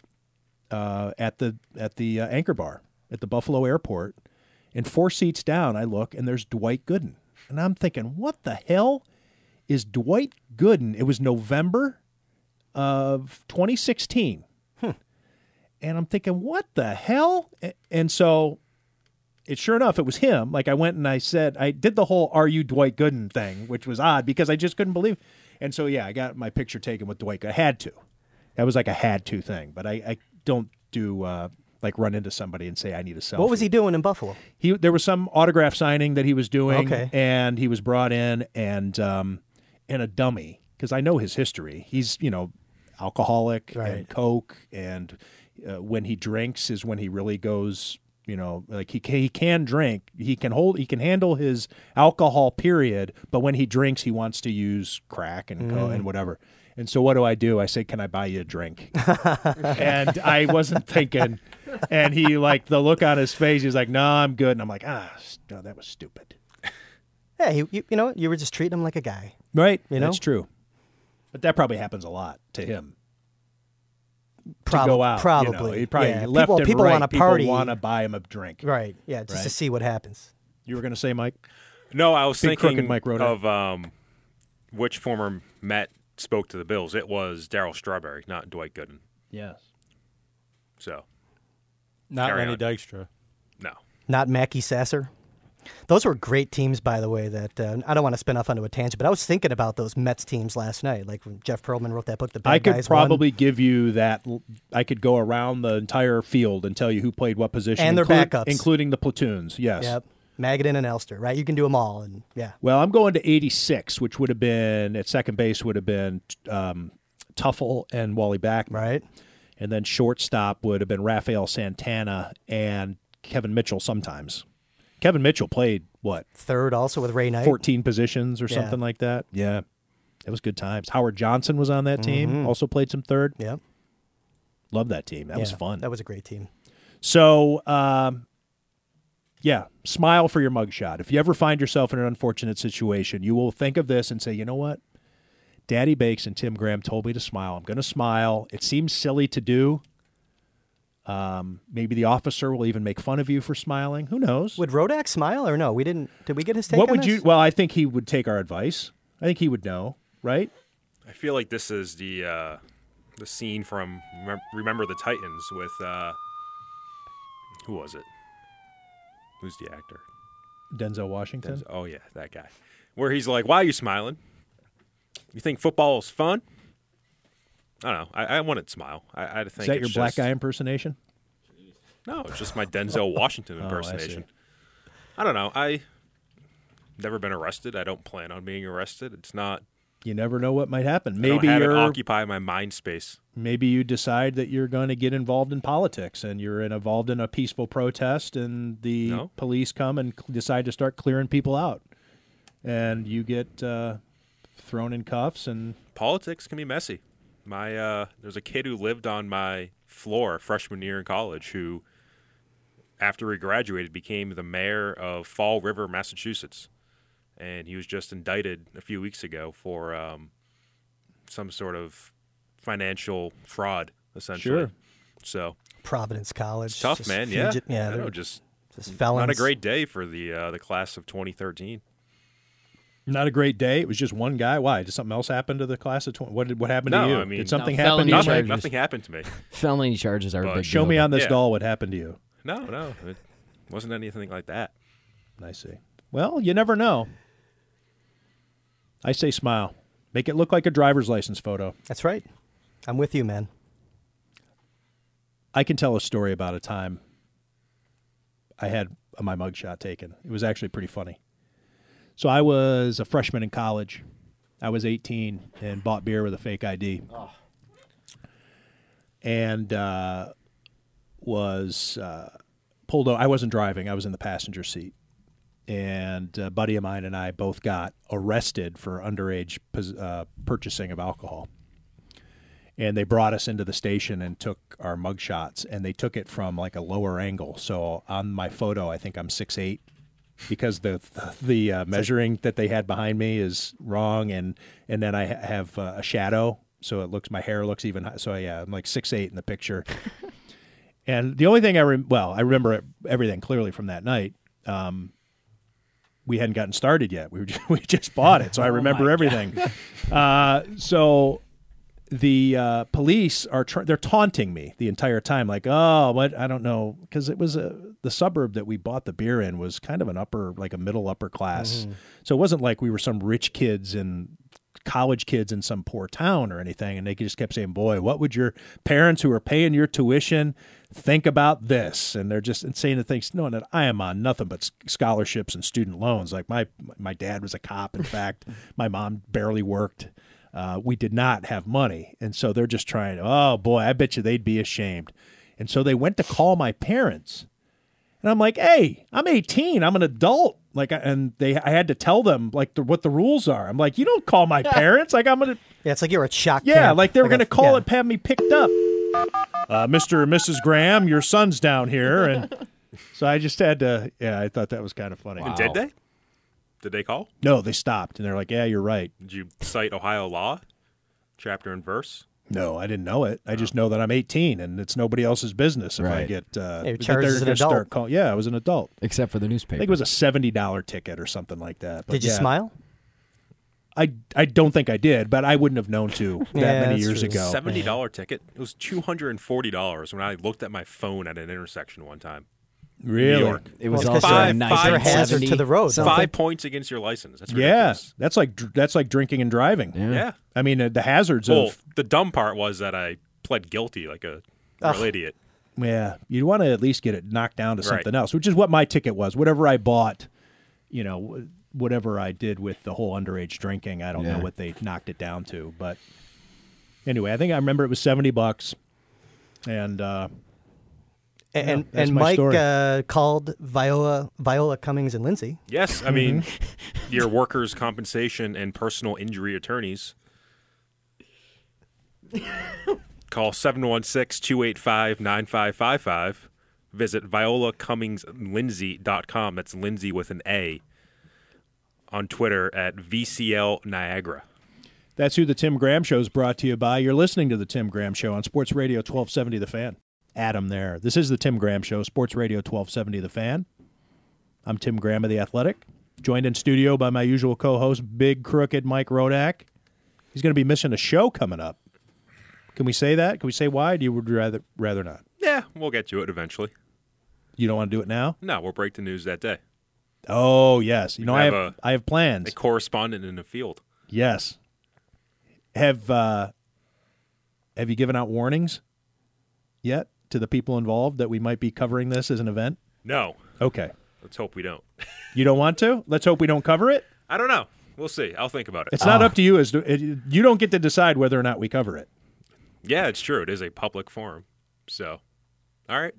uh, at the at the uh, anchor bar at the Buffalo airport, and four seats down, I look and there's Dwight Gooden, and I'm thinking, what the hell is Dwight Gooden? It was November of 2016. And I'm thinking, what the hell? And so it sure enough, it was him. Like I went and I said, I did the whole "Are you Dwight Gooden?" thing, which was odd because I just couldn't believe. And so yeah, I got my picture taken with Dwight. I had to. That was like a had to thing, but I, I don't do uh, like run into somebody and say I need a selfie. what was he doing in Buffalo? He there was some autograph signing that he was doing, Okay. and he was brought in and um, and a dummy because I know his history. He's you know alcoholic and coke, and uh, when he drinks is when he really goes. You know, like he can, he can drink, he can hold, he can handle his alcohol. Period. But when he drinks, he wants to use crack and co- and whatever. And so, what do I do? I say, "Can I buy you a drink?" and I wasn't thinking. And he like the look on his face. He's like, "No, I'm good." And I'm like, "Ah, no, that was stupid." Yeah, he, you, you know, what? you were just treating him like a guy. Right? You know? That's true. But that probably happens a lot to him. Prob- to go out, probably. You know, he probably yeah. left people and people right, want to people party. want to buy him a drink. Right. Yeah, just to see what happens. You were going to say, Mike? No, I was Big crooked thinking Mike Rodak. of um, which former Met spoke to the Bills. It was Darryl Strawberry, not Dwight Gooden. Yes. So Not Carry Lenny on. Dykstra. no, Not Mackey Sasser. Those were great teams, by the way. That uh, I don't want to spin off onto a tangent, but I was thinking about those Mets teams last night. Like when Jeff Pearlman wrote that book, The Bad I could Guys Won. probably give you that. I could go around the entire field and tell you who played what position, And their include- backups. including the platoons. Yes. Yep. Magadan and Elster, right? You can do them all, and yeah. Well, I'm going to 86, which would have been at second base would have been um, Teufel and Wally Back, Right. And then shortstop would have been Rafael Santana and Kevin Mitchell sometimes. Kevin Mitchell played what Third, also with Ray Knight. 14 positions or Yeah. something like that. Yeah. It was good times. Howard Johnson was on that team, also played some third. Yeah, Love that team. That was Mm-hmm. Fun. That was a great team. So, um, yeah, smile for your mugshot. If you ever find yourself in an unfortunate situation, you will think of this and say, you know what? Daddy Bakes and Tim Graham told me to smile. I'm going to smile. It seems silly to do. Um, maybe the officer will even make fun of you for smiling. Who knows? Would Rodak smile or no? We didn't. Did we get his take? what on would you? Well, I think he would take our advice. I think he would know, right? I feel like this is the uh, the scene from Remember the Titans with uh, who was it? Who's the actor? Denzel Washington. Oh yeah, that guy. Where he's like, "Why are you smiling? You think football is fun?" I don't know. I, I wanted to smile. I, I think Is that your black just- guy impersonation? No, it's just my Denzel Washington Oh, I impersonation. I, don't know. I never been arrested. I don't plan on being arrested. It's not. You never know what might happen. Maybe don't have it you're occupy my mind space. maybe you decide that you're going to get involved in politics and you're involved in a peaceful protest and the No. police come and decide to start clearing people out and you get uh, thrown in cuffs and Politics can be messy. My uh, there's a kid who lived on my floor freshman year in college who, after he graduated, became the mayor of Fall River, Massachusetts, and he was just indicted a few weeks ago for um, some sort of financial fraud, essentially. Sure. So Providence College. tough, man. Yeah, fugit- yeah. I know, they're just just felons. not a great day for the uh, the class of 2013. Not a great day. It was just one guy. Why? Did something else happen to the class of 20? What did what happened No, to you? I mean- did something No, happen to you? Nothing, charges. nothing happened to me. Felony charges are a But big Show deal, me on this Yeah. doll what happened to you. No, no, it wasn't anything like that. I see. Well, you never know. I say smile. Make it look like a driver's license photo. That's right. I'm with you, man. I can tell a story about a time I had my mugshot taken. It was actually pretty funny. So I was a freshman in college. I was 18 and bought beer with a fake ID. And uh, was uh, pulled over. I wasn't driving, I was in the passenger seat. And a buddy of mine and I both got arrested for underage uh, purchasing of alcohol and they brought us into the station and took our mugshots, and they took it from like a lower angle so on my photo i think i'm six eight because the the uh, measuring that they had behind me is wrong and and then i ha- have uh, a shadow so it looks my hair looks even hi- so yeah i'm like six eight in the picture. And the only thing i rem- well i remember everything clearly from that night um, we hadn't gotten started yet. We, just, we just bought it so i remember everything. Uh, so the uh, police are tr- they're taunting me the entire time like oh what i don't know because it was a, the suburb that we bought the beer in was kind of an upper like a middle upper class. So it wasn't like we were some rich kids and college kids in some poor town or anything and they just kept saying boy what would your parents who are paying your tuition think about this? And they're just insane to think knowing that i am on nothing but scholarships and student loans. Like my my dad was a cop in fact. My mom barely worked uh, we did not have money. And so they're just trying, oh boy, I bet you they'd be ashamed. And so they went to call my parents. And I'm like, hey, I'm 18. I'm an adult. Like, and they, I had to tell them like the, what the rules are. I'm like, you don't call my parents. Like, I'm gonna, Yeah, it's like you're a shock. yeah, camp. like they were a- gonna call yeah. it, have me picked up. Uh, Mr. and Mrs. Graham, your son's down here, and so I just had to. Yeah, I thought that was kind of funny. And did they? Did they call? No, they stopped, and they're like, "Yeah, you're right." Did you cite Ohio law, chapter and verse? No, I didn't know it. I just know that I'm 18 and it's nobody else's business if I Right. get uh, you're that charged they're as an gonna adult. start call- yeah, I was an adult. except for the newspaper. I newspaper. think it was a seventy dollar ticket or something like that. But Did you yeah, smile? I I don't think I did, but I wouldn't have known to that Yeah, many that's years true. ago. Seventy dollar ticket. It was two hundred and forty dollars when I looked at my phone at an intersection one time. Really? New York. It was Well, it's also 'cause you're- a five- nice five hazard to the road. something. Five points against your license. That's Yeah, ridiculous. that's like that's like drinking and driving. Yeah. Yeah. I mean uh, the hazards Well, of the dumb part was that I pled guilty like a real idiot. yeah. You want to at least get it knocked down to Right. something else, which is what my ticket was. Whatever I bought, you know, whatever I did with the whole underage drinking, I don't Yeah. know what they knocked it down to, but anyway, I think I remember it was seventy bucks, and uh, And Yeah, and Mike uh, called Viola Viola Cummings and Lindsay. Yes, I mean Mm-hmm. your workers' compensation and personal injury attorneys. Call 716-285-9555. Visit violacummingslindsay.com. That's Lindsay with an A. On Twitter at VCL Niagara. That's who the Tim Graham Show is brought to you by. You're listening to the Tim Graham Show on Sports Radio 1270 The Fan. Adam there. This is the Tim Graham Show, Sports Radio 1270 The Fan. I'm Tim Graham of The Athletic, joined in studio by my usual co host, Big Crooked Mike Rodak. He's going to be missing a show coming up. Can we say that? Can we say why? Do you would rather rather not? Yeah, we'll get to it eventually. You don't want to do it now? No, we'll break the news that day. Oh yes. You know I have have a- I have plans. A correspondent in the field. Yes. Have uh, have you given out warnings yet to the people involved that we might be covering this as an event? No, Okay. let's hope we don't. You don't want to? Let's hope we don't cover it. I don't know. We'll see. I'll think about it. It's not up to you as to, it, you don't get to decide whether or not we cover it. yeah, it's true. It is a public forum. So, all right.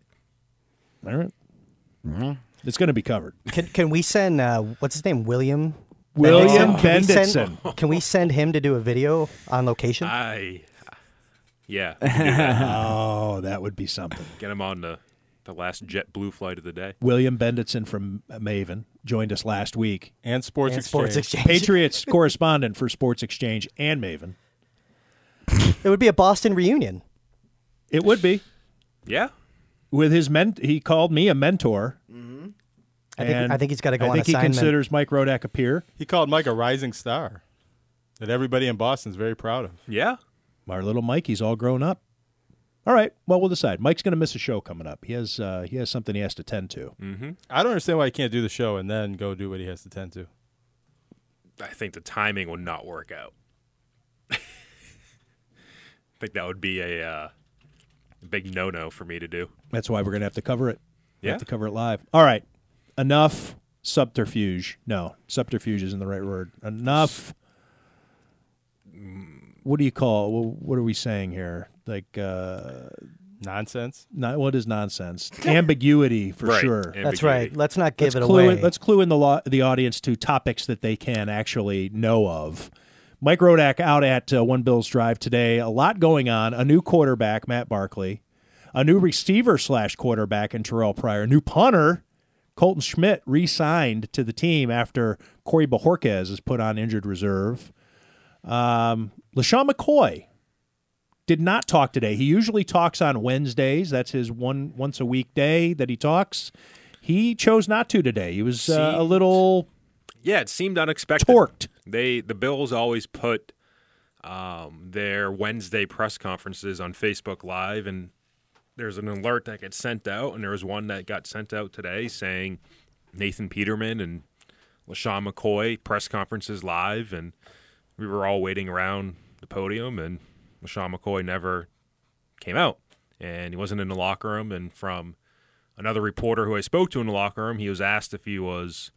All right. It's going to be covered. Can can we send uh, what's his name William William Bendixson? Can we send- Can we send him to do a video on location? I, yeah, we can do that. Oh, that would be something. get him on the the last Jet Blue flight of the day. William Benditson from Maven. joined us last week. And Sports And Exchange. Sports Exchange. Patriots correspondent for Sports Exchange and Maven. It would be a Boston reunion. It would be Yeah. with his ment. He called me a mentor. Mm-hmm. I think, and I think he's got to go I on think he considers Mike Rodak a peer. He called Mike a rising star that everybody in Boston's very proud of. Yeah. Our little Mikey's all grown up. All right. Well, we'll decide. Mike's going to miss a show coming up. He has uh, he has something he has to tend to. I don't understand why he can't do the show and then go do what he has to tend to. I think the timing would not work out. I think that would be a uh, big no-no for me to do. That's why we're going to have to cover it. We Yeah. have to cover it live. All right. Enough subterfuge. No, subterfuge isn't the right word. Enough. What do you call? wh- What are we saying here? Like, uh, Nonsense. not what is nonsense? Ambiguity for Right. sure. Ambiguity. That's right. Let's not give let's it clue away. let's clue in the lo- the audience to topics that they can actually know of. Mike Rodak out at uh, One Bills Drive today. A lot going on. A new quarterback, Matt Barkley. A new receiver slash quarterback in Terrell Pryor. A new punter, Colton Schmidt, re-signed to the team after Corey Bojorquez is put on injured reserve. Um, LeSean McCoy did not talk today. He usually talks on Wednesdays. That's his one once a week day that he talks. He chose not to today. He was uh, a little Yeah, it seemed unexpected. torqued. They the Bills always put um, their Wednesday press conferences on Facebook Live, and there's an alert that gets sent out, and there was one that got sent out today saying Nathan Peterman and LeSean McCoy press conferences live, and we were all waiting around the podium, and LeSean McCoy never came out, and he wasn't in the locker room, and from another reporter who I spoke to in the locker room, he was asked if he was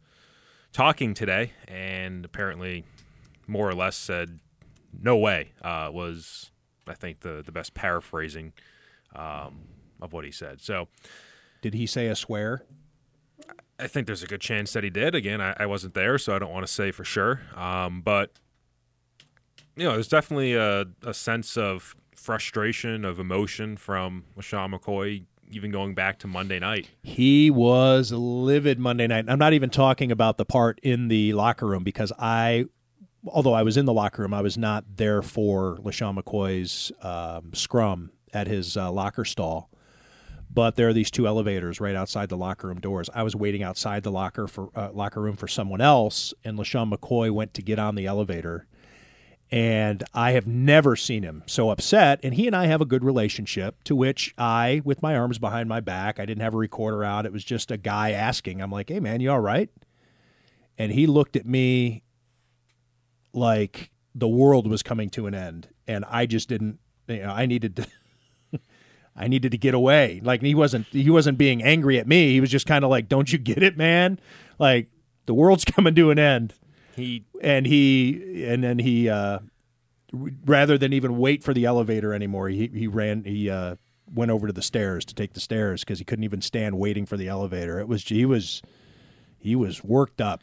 talking today, and apparently, more or less said, "No way." Uh, was I think the the best paraphrasing um, of what he said. So Did he say a swear? I think there's a good chance that he did. Again, I, I wasn't there, so I don't want to say for sure. Um, but you know, there's definitely a, a sense of frustration, of emotion from LeSean McCoy, even going back to Monday night. He was livid Monday night. I'm not even talking about the part in the locker room because I, although I was in the locker room, I was not there for LeSean McCoy's um, scrum at his uh, locker stall. But there are these two elevators right outside the locker room doors. I was waiting outside the locker for uh, locker room for someone else, and LeSean McCoy went to get on the elevator. And I have never seen him so upset. And he and I have a good relationship, to which I, with my arms behind my back, I didn't have a recorder out. It was just a guy asking. I'm like, hey, man, you all right? And he looked at me like the world was coming to an end. And I just didn't, you know, I needed to. I needed to get away. Like he wasn't he wasn't being angry at me. He was just kind of like, "Don't you get it, man? Like the world's coming to an end." He and he and then he uh, rather than even wait for the elevator anymore, he he ran he uh, went over to the stairs to take the stairs because he couldn't even stand waiting for the elevator. It was he was he was worked up.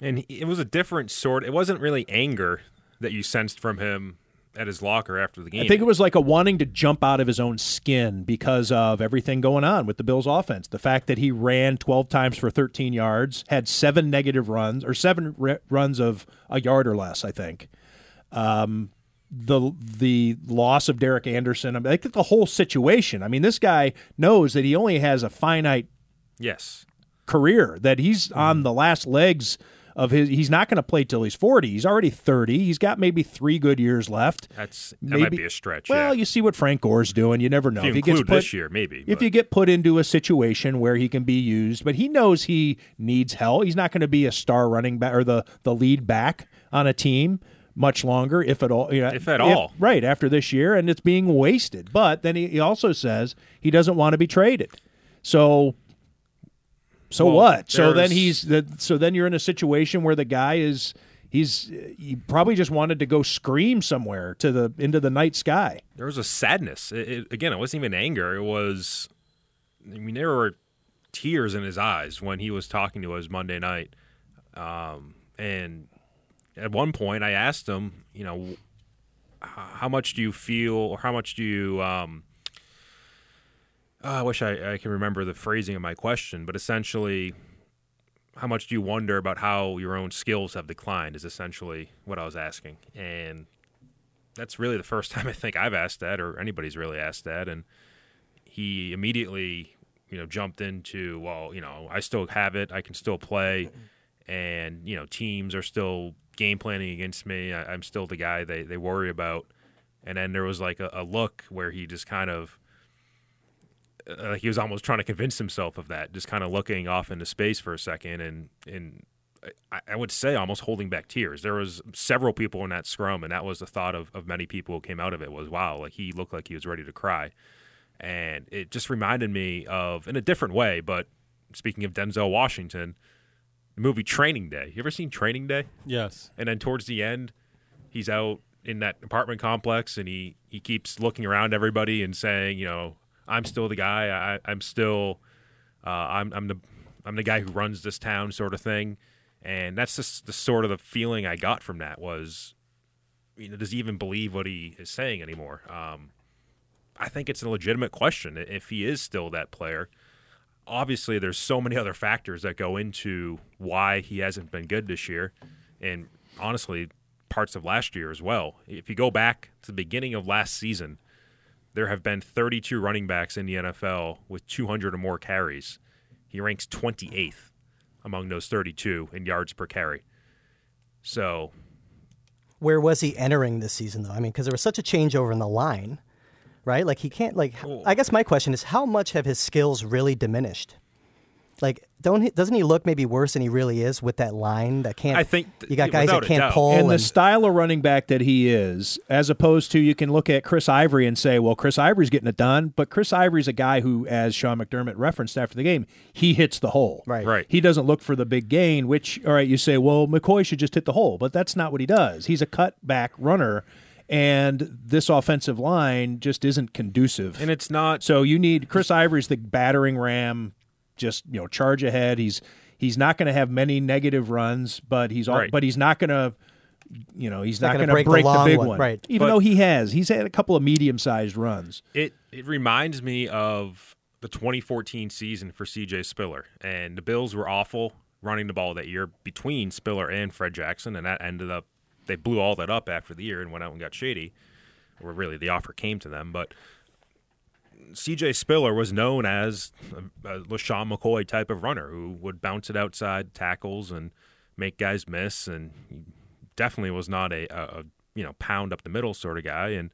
and he, it was a different sort. It wasn't really anger that you sensed from him at his locker after the game. I think it was like a wanting to jump out of his own skin because of everything going on with the Bills' offense. The fact that he ran 12 times for 13 yards, had seven negative runs or seven runs of a yard or less, I think. Um, the the loss of Derek Anderson, I mean, I think the whole situation. I mean, this guy knows that he only has a finite yes. career that he's on the last legs of his he's not going to play till he's 40 he's already 30 he's got maybe three good years left That's that might Maybe- be a stretch. well yeah. you see what frank gore's doing you never know if you if he gets put this year, maybe. if but- you get put into a situation where he can be used but he knows he needs help he's not going to be a star running back or the the lead back on a team much longer if at all you know, If at all. right after this year and it's being wasted but then he, he also says he doesn't want to be traded so so Well, what? So then he's the, so then you're in a situation where the guy is he's he probably just wanted to go scream somewhere to the into the night sky. there was a sadness. It, it, again, it wasn't even anger. It was, I mean, there were tears in his eyes when he was talking to us Monday night. Um, and at one point, I asked him, you know, how much do you feel, or how much do you? Um, uh, I wish I, I can remember the phrasing of my question, but essentially, how much do you wonder about how your own skills have declined? Is essentially what I was asking, and that's really the first time I think I've asked that, or anybody's really asked that, and he immediately, you know, jumped into, well, you know, I still have it, I can still play, and you know, teams are still game planning against me. I, I'm still the guy they they worry about, and then there was like a, a look where he just kind of uh, he was almost trying to convince himself of that, just kind of looking off into space for a second, and and I, I would say almost holding back tears. There was several people in that scrum, and that was the thought of, of many people who came out of it was, wow, like he looked like he was ready to cry, and it just reminded me of in a different way. But speaking of Denzel Washington, the movie Training Day. You ever seen Training Day? Yes. And then towards the end, he's out in that apartment complex, and he he keeps looking around everybody and saying, you know, I'm still the guy. I, I'm still, uh, I'm, I'm the, I'm the guy who runs this town, sort of thing. And that's just the sort of the feeling I got from that was, you know, does he even believe what he is saying anymore? Um, I think it's a legitimate question if he is still that player. Obviously, there's so many other factors that go into why he hasn't been good this year, and honestly, parts of last year as well. If you go back to the beginning of last season, there have been 32 running backs in the NFL with 200 or more carries. He ranks 28th among those 32 in yards per carry. So, Where was he entering this season, though? I mean, because there was such a changeover in the line, right? Like, he can't, like, I guess my question is how much have his skills really diminished? Like, don't he, doesn't he look maybe worse than he really is with that line that can't? I think you got guys that can't doubt. pull. and And, the style of running back that he is, as opposed to you can look at Chris Ivory and say, well, Chris Ivory's getting it done, but Chris Ivory's a guy who, as Sean McDermott referenced after the game, he hits the hole. Right. Right. He doesn't look for the big gain, which, all right, you say, well, McCoy should just hit the hole, but that's not what he does. He's a cutback runner, and this offensive line just isn't conducive. And it's not So you need Chris Ivory's the battering ram, just you know charge ahead. He's he's not going to have many negative runs, but he's all, Right. but he's not going to. You know, he's, not not, gonna going to break the the, big one, one, right. Even But- though he has, he's had a couple of medium-sized runs. it it reminds me of the 2014 season for CJ Spiller, and the Bills were awful running the ball that year between Spiller and Fred Jackson, and that ended up they blew all that up after the year and went out and got shady, or really the offer came to them, but. CJ Spiller was known as a, LeSean McCoy type of runner who would bounce it outside tackles and make guys miss, and definitely was not a, a, a you know pound up the middle sort of guy. And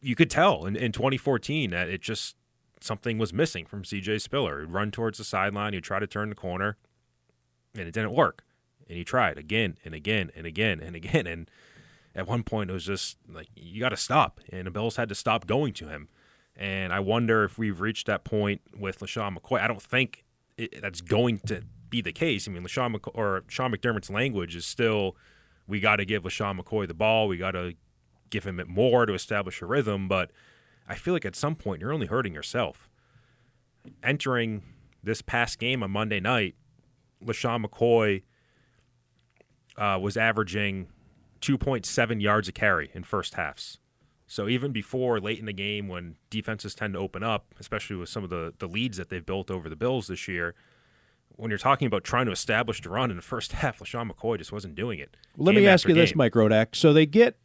you could tell in, in 2014 that it just something was missing from CJ Spiller. He'd run towards the sideline, he'd try to turn the corner, and it didn't work. And he tried again and again and again and again. And at one point, it was just like, you got to stop. And the Bills had to stop going to him. And I wonder if we've reached that point with LeSean McCoy. I don't think it, that's going to be the case. I mean, LeSean McCoy, or Sean McDermott's language is still, we got to give LeSean McCoy the ball. We got to give him it more to establish a rhythm. But I feel like at some point you're only hurting yourself. Entering this past game on Monday night, LeSean McCoy uh, was averaging 2.7 yards a carry in first halves. So even before late in the game, when defenses tend to open up, especially with some of the, the leads that they've built over the Bills this year, when you're talking about trying to establish run in the first half, LeSean McCoy just wasn't doing it. Let me ask you this. Mike Rodak. So they get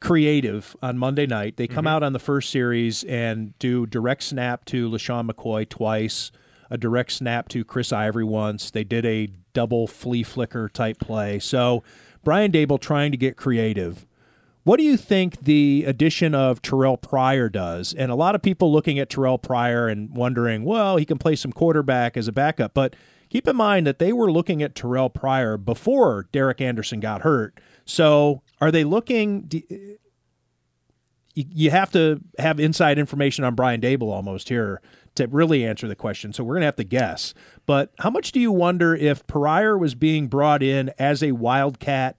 creative on Monday night. They Mm-hmm. come out on the first series and do direct snap to LeSean McCoy twice, a direct snap to Chris Ivory once. They did a double flea flicker type play. So Brian Daboll trying to get creative. What do you think the addition of Terrell Pryor does? And a lot of people looking at Terrell Pryor and wondering, well, he can play some quarterback as a backup. But keep in mind that they were looking at Terrell Pryor before Derek Anderson got hurt. So are they looking? do- You have to have inside information on Brian Daboll almost here to really answer the question. So we're going to have to guess. But how much do you wonder if Pryor was being brought in as a Wildcat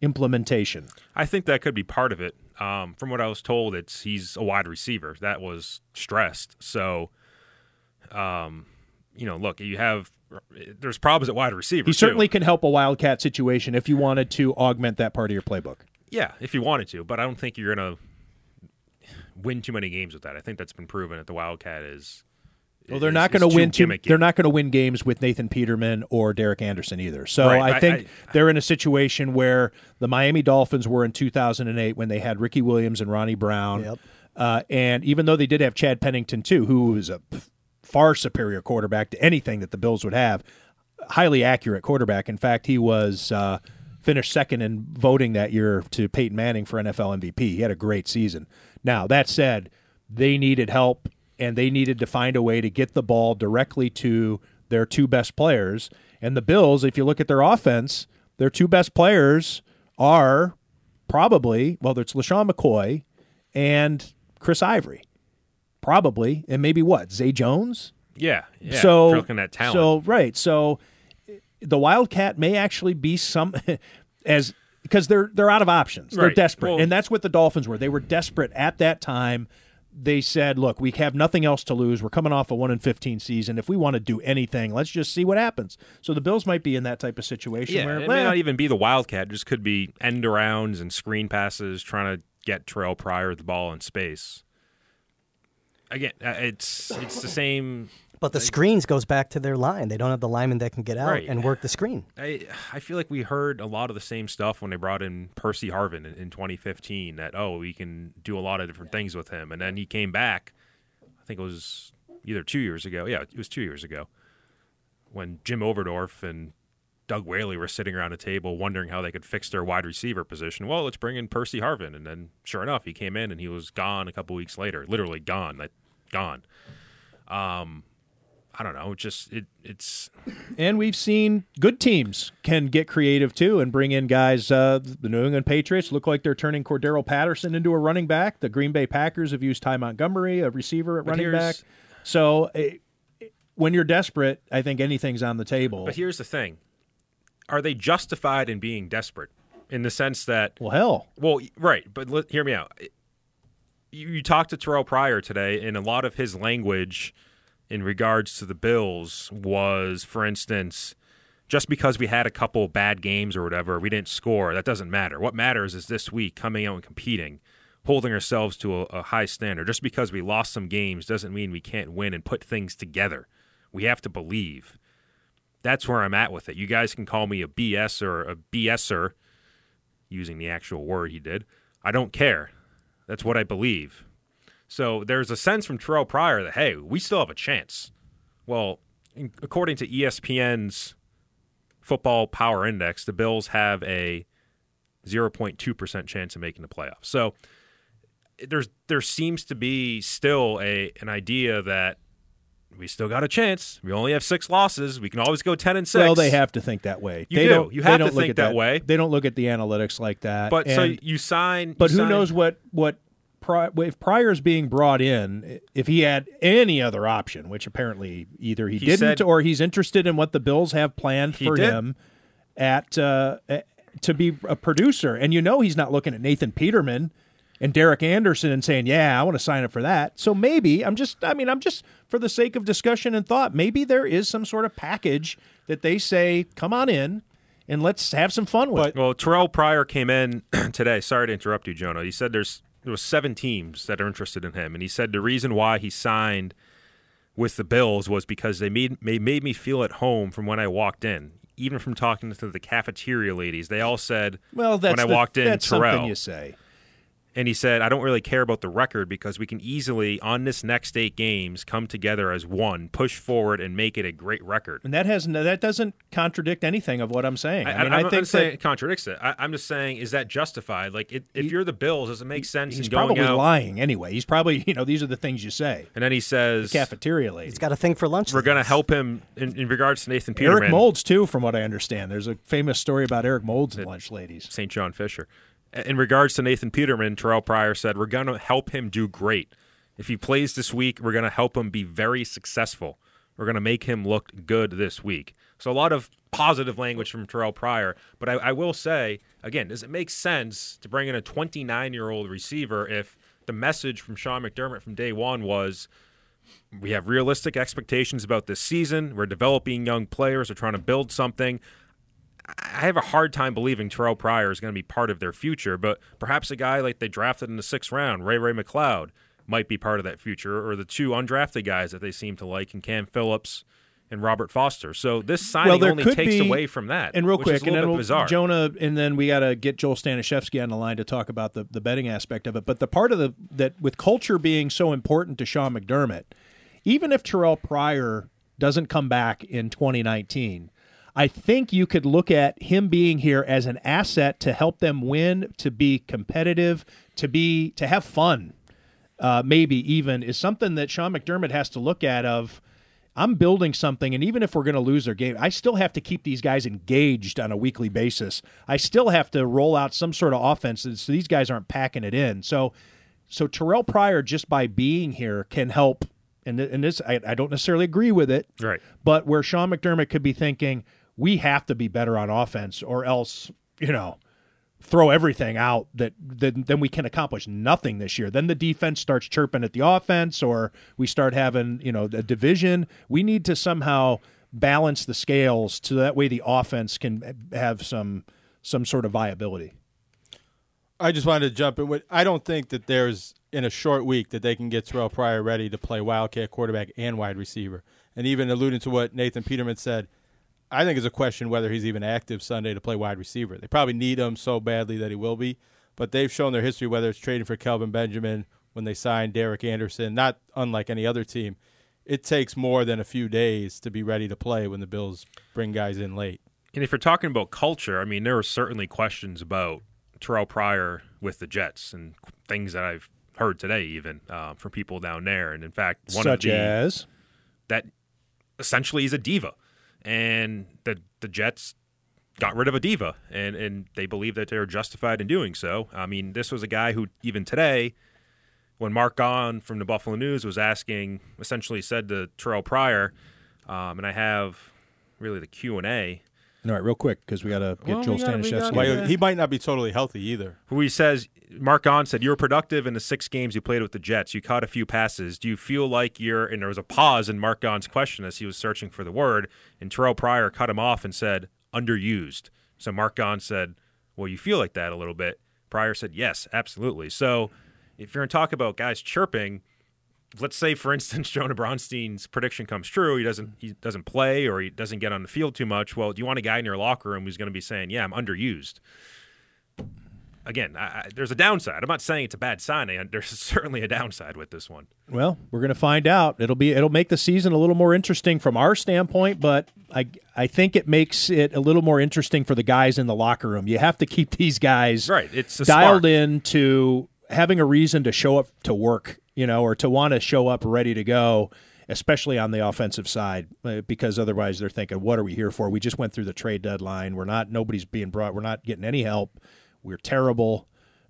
implementation? I think that could be part of it. Um, from what I was told, it's he's a wide receiver that was stressed. So, um, you know, look, you have there's problems at wide receiver. He too. certainly can help a wildcat situation if you wanted to augment that part of your playbook. yeah, if you wanted to, but I don't think you're gonna win too many games with that. I think that's been proven that the Wildcat is Well, they're not going to win. Too, they're not going to win games with Nathan Peterman or Derek Anderson either. So Right, I I- think I- they're in a situation where the Miami Dolphins were in 2008 when they had Ricky Williams and Ronnie Brown. Yep. Uh, and even though they did have Chad Pennington too, who was a p- far superior quarterback to anything that the Bills would have, highly accurate quarterback. In fact, he was uh, finished second in voting that year to Peyton Manning for NFL MVP. He had a great season. Now that said, they needed help and they needed to find a way to get the ball directly to their two best players. And the Bills, if you look at their offense, their two best players are probably well, it's LeSean McCoy and Chris Ivory, probably, and maybe what Zay Jones. Yeah, yeah. so if looking at talent. So right, so the Wildcat may actually be some as because they're they're out of options. They're desperate, Well- and that's what the Dolphins were. They were desperate at that time. They said, "Look, we have nothing else to lose. We're coming off a one in fifteen season. If we want to do anything, let's just see what happens." So the Bills might be in that type of situation yeah, where it well, may not even be the Wildcat. It just could be end arounds and screen passes, trying to get Terrell Pryor the ball in space. Again, uh, it's it's the same. But the screens goes back to their line. They don't have the lineman that can get out Right. and work the screen. I I feel like we heard a lot of the same stuff when they brought in Percy Harvin in, in 2015. That oh, we can do a lot of different things with him, and then he came back. I think it was either two years ago. Yeah, it was two years ago when Jim Overdorf and Doug Whaley were sitting around a table wondering how they could fix their wide receiver position. Well, let's bring in Percy Harvin, and then sure enough, he came in and he was gone a couple weeks later, literally gone, like gone. Um, I don't know, just it it's And we've seen good teams can get creative too and bring in guys. Uh, the New England Patriots look like they're turning Cordarrelle Patterson into a running back. The Green Bay Packers have used Ty Montgomery, a receiver at But running back. So eh, when you're desperate, I think anything's on the table. But here's the thing: Are they justified in being desperate? In the sense that, well, hell, well, right, but let, hear me out. You, you talked to Terrell Pryor today, and a lot of his language in regards to the Bills was, for instance, just because we had a couple bad games or whatever, we didn't score. That doesn't matter. What matters is this week coming out and competing, holding ourselves to a, a high standard. Just because we lost some games doesn't mean we can't win and put things together. We have to believe. That's where I'm at with it. You guys can call me a BS or a BSer, using the actual word he did. I don't care. That's what I believe. So there's a sense from Terrell Pryor that hey, we still have a chance. Well, in- according to ESPN's Football Power Index, the Bills have a 0.2% chance of making the playoffs. So there's there seems to be still a an idea that we still got a chance. We only have six losses. We can always go 10 and 6. well, they have to think that way. You they do. Don't, You have to don't look think at that way. They don't look at the analytics like that. But so you sign But you who sign- knows what what Pri- if Pryor's being brought in? If he had any other option, which apparently either he, He didn't said- or he's interested in what the Bills have planned for did. him at uh, eh, to be a producer, and you know he's not looking at Nathan Peterman and Derek Anderson and saying, "Yeah, I want to sign up for that." So maybe I'm just, I mean, I'm just for the sake of discussion and thought, maybe there is some sort of package that they say, "Come on in." And let's have some fun with. it. Well, Terrell Pryor came in today. Sorry to interrupt you, Jonah. He said there's there was seven teams that are interested in him, and he said the reason why he signed with the Bills was because they made made me feel at home from when I walked in. Even from talking to the cafeteria ladies, they all said Well, that's when I the- walked in, that's Terrell. something you say. And he said, I don't really care about the record because we can easily, on this next eight games, come together as one, push forward, and make it a great record. And that has no, that doesn't contradict anything of what I'm saying. I, I, mean, I, I, am think not saying that it contradicts it. I, I'm just saying, is that justified? Like, it, if He- you're the Bills, does it make sense he's in going probably out? lying anyway. He's probably you know these are the things you say. And then he says, Cafeteria lady. He's got a thing for lunch. we're going to help him in, in regards to Nathan Peterman. Eric Moulds too, from what I understand. There's a famous story about Eric Moulds and lunch ladies. St. John Fisher. In regards to Nathan Peterman, Terrell Pryor said, We're going to help him do great. If he plays this week, we're going to help him be very successful. We're going to make him look good this week. So, a lot of positive language from Terrell Pryor. But I, I will say, again, does it make sense to bring in a 29 year old receiver if the message from Sean McDermott from day one was, we have realistic expectations about this season. We're developing young players. We're trying to build something. I have a hard time believing Terrell Pryor is going to be part of their future, but perhaps a guy like they drafted in the sixth round, Ray Ray McCloud, might be part of that future, or the two undrafted guys that they seem to like, and Cam Phillips and Robert Foster. So this signing there only takes be- away from that. And real quick, and then we'll, bizarre. Jonah, and then we got to get Joel Stanishevsky on the line to talk about the, the betting aspect of it. But the part of the that with culture being so important to Sean McDermott, even if Terrell Pryor doesn't come back in 2019, I think you could look at him being here as an asset to help them win, to be competitive, to be to have fun. Uh, maybe even is something that Sean McDermott has to look at of I'm building something, and even if we're going to lose their game, I still have to keep these guys engaged on a weekly basis. I still have to roll out some sort of offense, so these guys aren't packing it in. So, so Terrell Pryor, just by being here, can help. And, and this, I, I don't necessarily agree with it, Right. but where Sean McDermott could be thinking, we have to be better on offense, or else, you know, throw everything out that then then we can accomplish nothing this year. Then the defense starts chirping at the offense, or we start having you know a division. We need to somehow balance the scales so that way the offense can have some some sort of viability. I just wanted to jump in with. I don't think that there's in a short week that they can get Terrell Pryor ready to play Wildcat quarterback and wide receiver. And even alluding to what Nathan Peterman said, I think it's a question whether he's even active Sunday to play wide receiver. They probably need him so badly that he will be, but they've shown their history whether it's trading for Kelvin Benjamin when they signed Derek Anderson, not unlike any other team. It takes more than a few days to be ready to play when the Bills bring guys in late. And if you're talking about culture, I mean, there are certainly questions about Terrell Pryor with the Jets and things that I've heard today, even uh, from people down there. And in fact, one Such of the as that essentially is a diva, and the the Jets got rid of a diva, and and they believe that they're justified in doing so. I mean, this was a guy who even today, when Mark Gaughan from the Buffalo News was asking, essentially said to Terrell Pryor, um, and I have really the Q and A. all right, real quick because we got to get Well, Joel we gotta- Stanishevsky. Well, he might not be totally healthy either. who he says Mark Gaughan said you were productive in the six games you played with the Jets. You caught a few passes. Do you feel like you're? And there was a pause in Mark Gaughan's question as he was searching for the word, and Terrell Pryor cut him off and said underused. So Mark Gaughan said, "Well, you feel like that a little bit." Pryor said, "Yes, absolutely." So if you're going to talk about guys chirping. Let's say, for instance, Jonah Bronstein's prediction comes true. He doesn't he doesn't play or he doesn't get on the field too much. Well, do you want a guy in your locker room who's going to be saying, "Yeah, I'm underused"? again, I, I, there's a downside. I'm not saying it's a bad signing. There's certainly a downside with this one. Well, we're going to find out. It'll be it'll make the season a little more interesting from our standpoint, but I I think it makes it a little more interesting for the guys in the locker room. You have to keep these guys Right. It's dialed spark. in to having a reason to show up to work, you know, or to want to show up ready to go, especially on the offensive side, uh, because otherwise they're thinking, "What are we here for? We just went through the trade deadline. We're not. Nobody's being brought. We're not getting any help. We're terrible."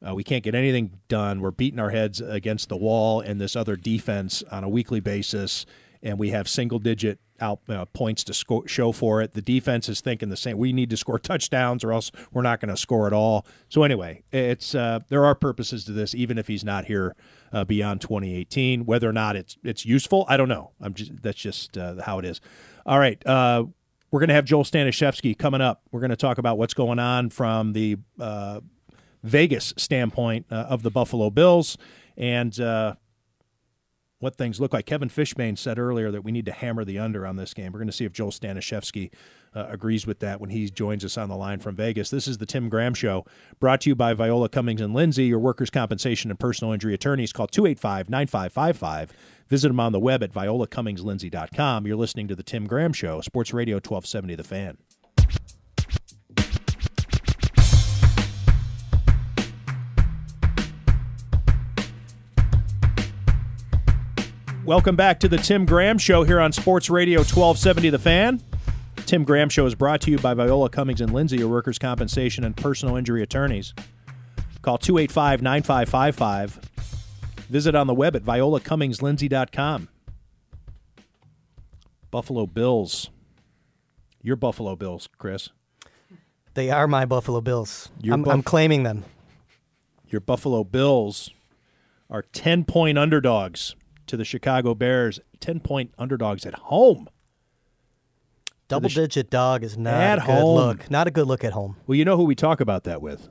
Uh, we can't get anything done. We're beating our heads against the wall and this other defense on a weekly basis, and we have single digit out uh, points to show for it. The defense is thinking the same. We need to score touchdowns, or else we're not going to score at all. So anyway, it's uh, there are purposes to this, even if he's not here uh, beyond 2018. Whether or not it's it's useful, I don't know. I'm just that's just uh, how it is. All right. Uh, we're going to have Joel Stanishevsky coming up. We're going to talk about what's going on from the uh, Vegas standpoint of the Buffalo Bills and uh, what things look like. Kevin Fishbain said earlier that we need to hammer the under on this game. We're going to see if Joel Stanishevsky uh, agrees with that when he joins us on the line from Vegas. This is the Tim Graham Show, brought to you by Viola Cummings and Lindsay, your workers' compensation and personal injury attorneys. Call 285 9555. Visit them on the web at violacummingslindsay.com. You're listening to the Tim Graham Show, Sports Radio 1270 The Fan. Welcome back to the Tim Graham Show here on Sports Radio 1270 The Fan. Tim Graham Show is brought to you by Viola Cummings and Lindsay, your workers' compensation and personal injury attorneys. Call 285 9555. Visit on the web at violacummingslindsay.com. Buffalo Bills. Your Buffalo Bills, Chris. They are my Buffalo Bills. I'm, Buff- I'm claiming them. Your Buffalo Bills are 10 point underdogs to the Chicago Bears. 10 point underdogs at home. Double sh- digit dog is not At a good home. look. Not a good look at home. Well, you know who we talk about that with.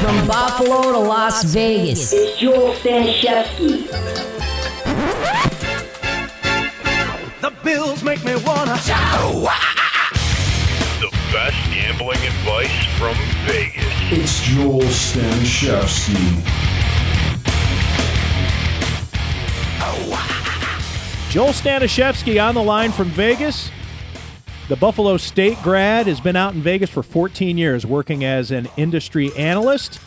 From Buffalo to Las Vegas, It's Joel Stanishevsky. The Bills make me wanna The best gambling advice from Vegas. It's Joel Stanishevsky. Joel Stanishevsky on the line from Vegas. The Buffalo State grad has been out in Vegas for 14 years working as an industry analyst,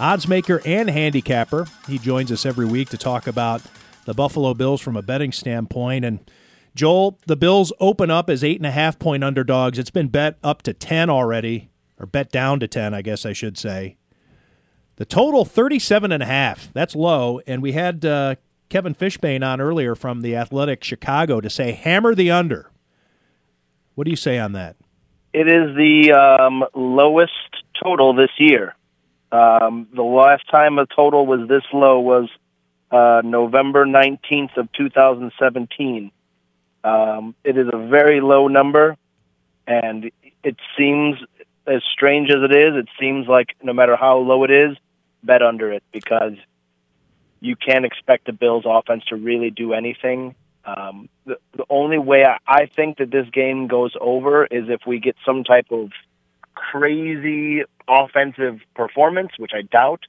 odds maker, and handicapper. He joins us every week to talk about the Buffalo Bills from a betting standpoint. And Joel, the Bills open up as eight and a half point underdogs. It's been bet up to 10 already, or bet down to 10, I guess I should say. The total 37 and a half. That's low. And we had uh, Kevin Fishbain on earlier from the Athletic Chicago to say hammer the under. What do you say on that? It is the um, lowest total this year. Um, the last time a total was this low was uh, November 19th of 2017. Um, it is a very low number, and it seems as strange as it is. It seems like no matter how low it is, bet under it because you can't expect the Bills' offense to really do anything. Um, the, the only way I, I think that this game goes over is if we get some type of crazy offensive performance, which I doubt.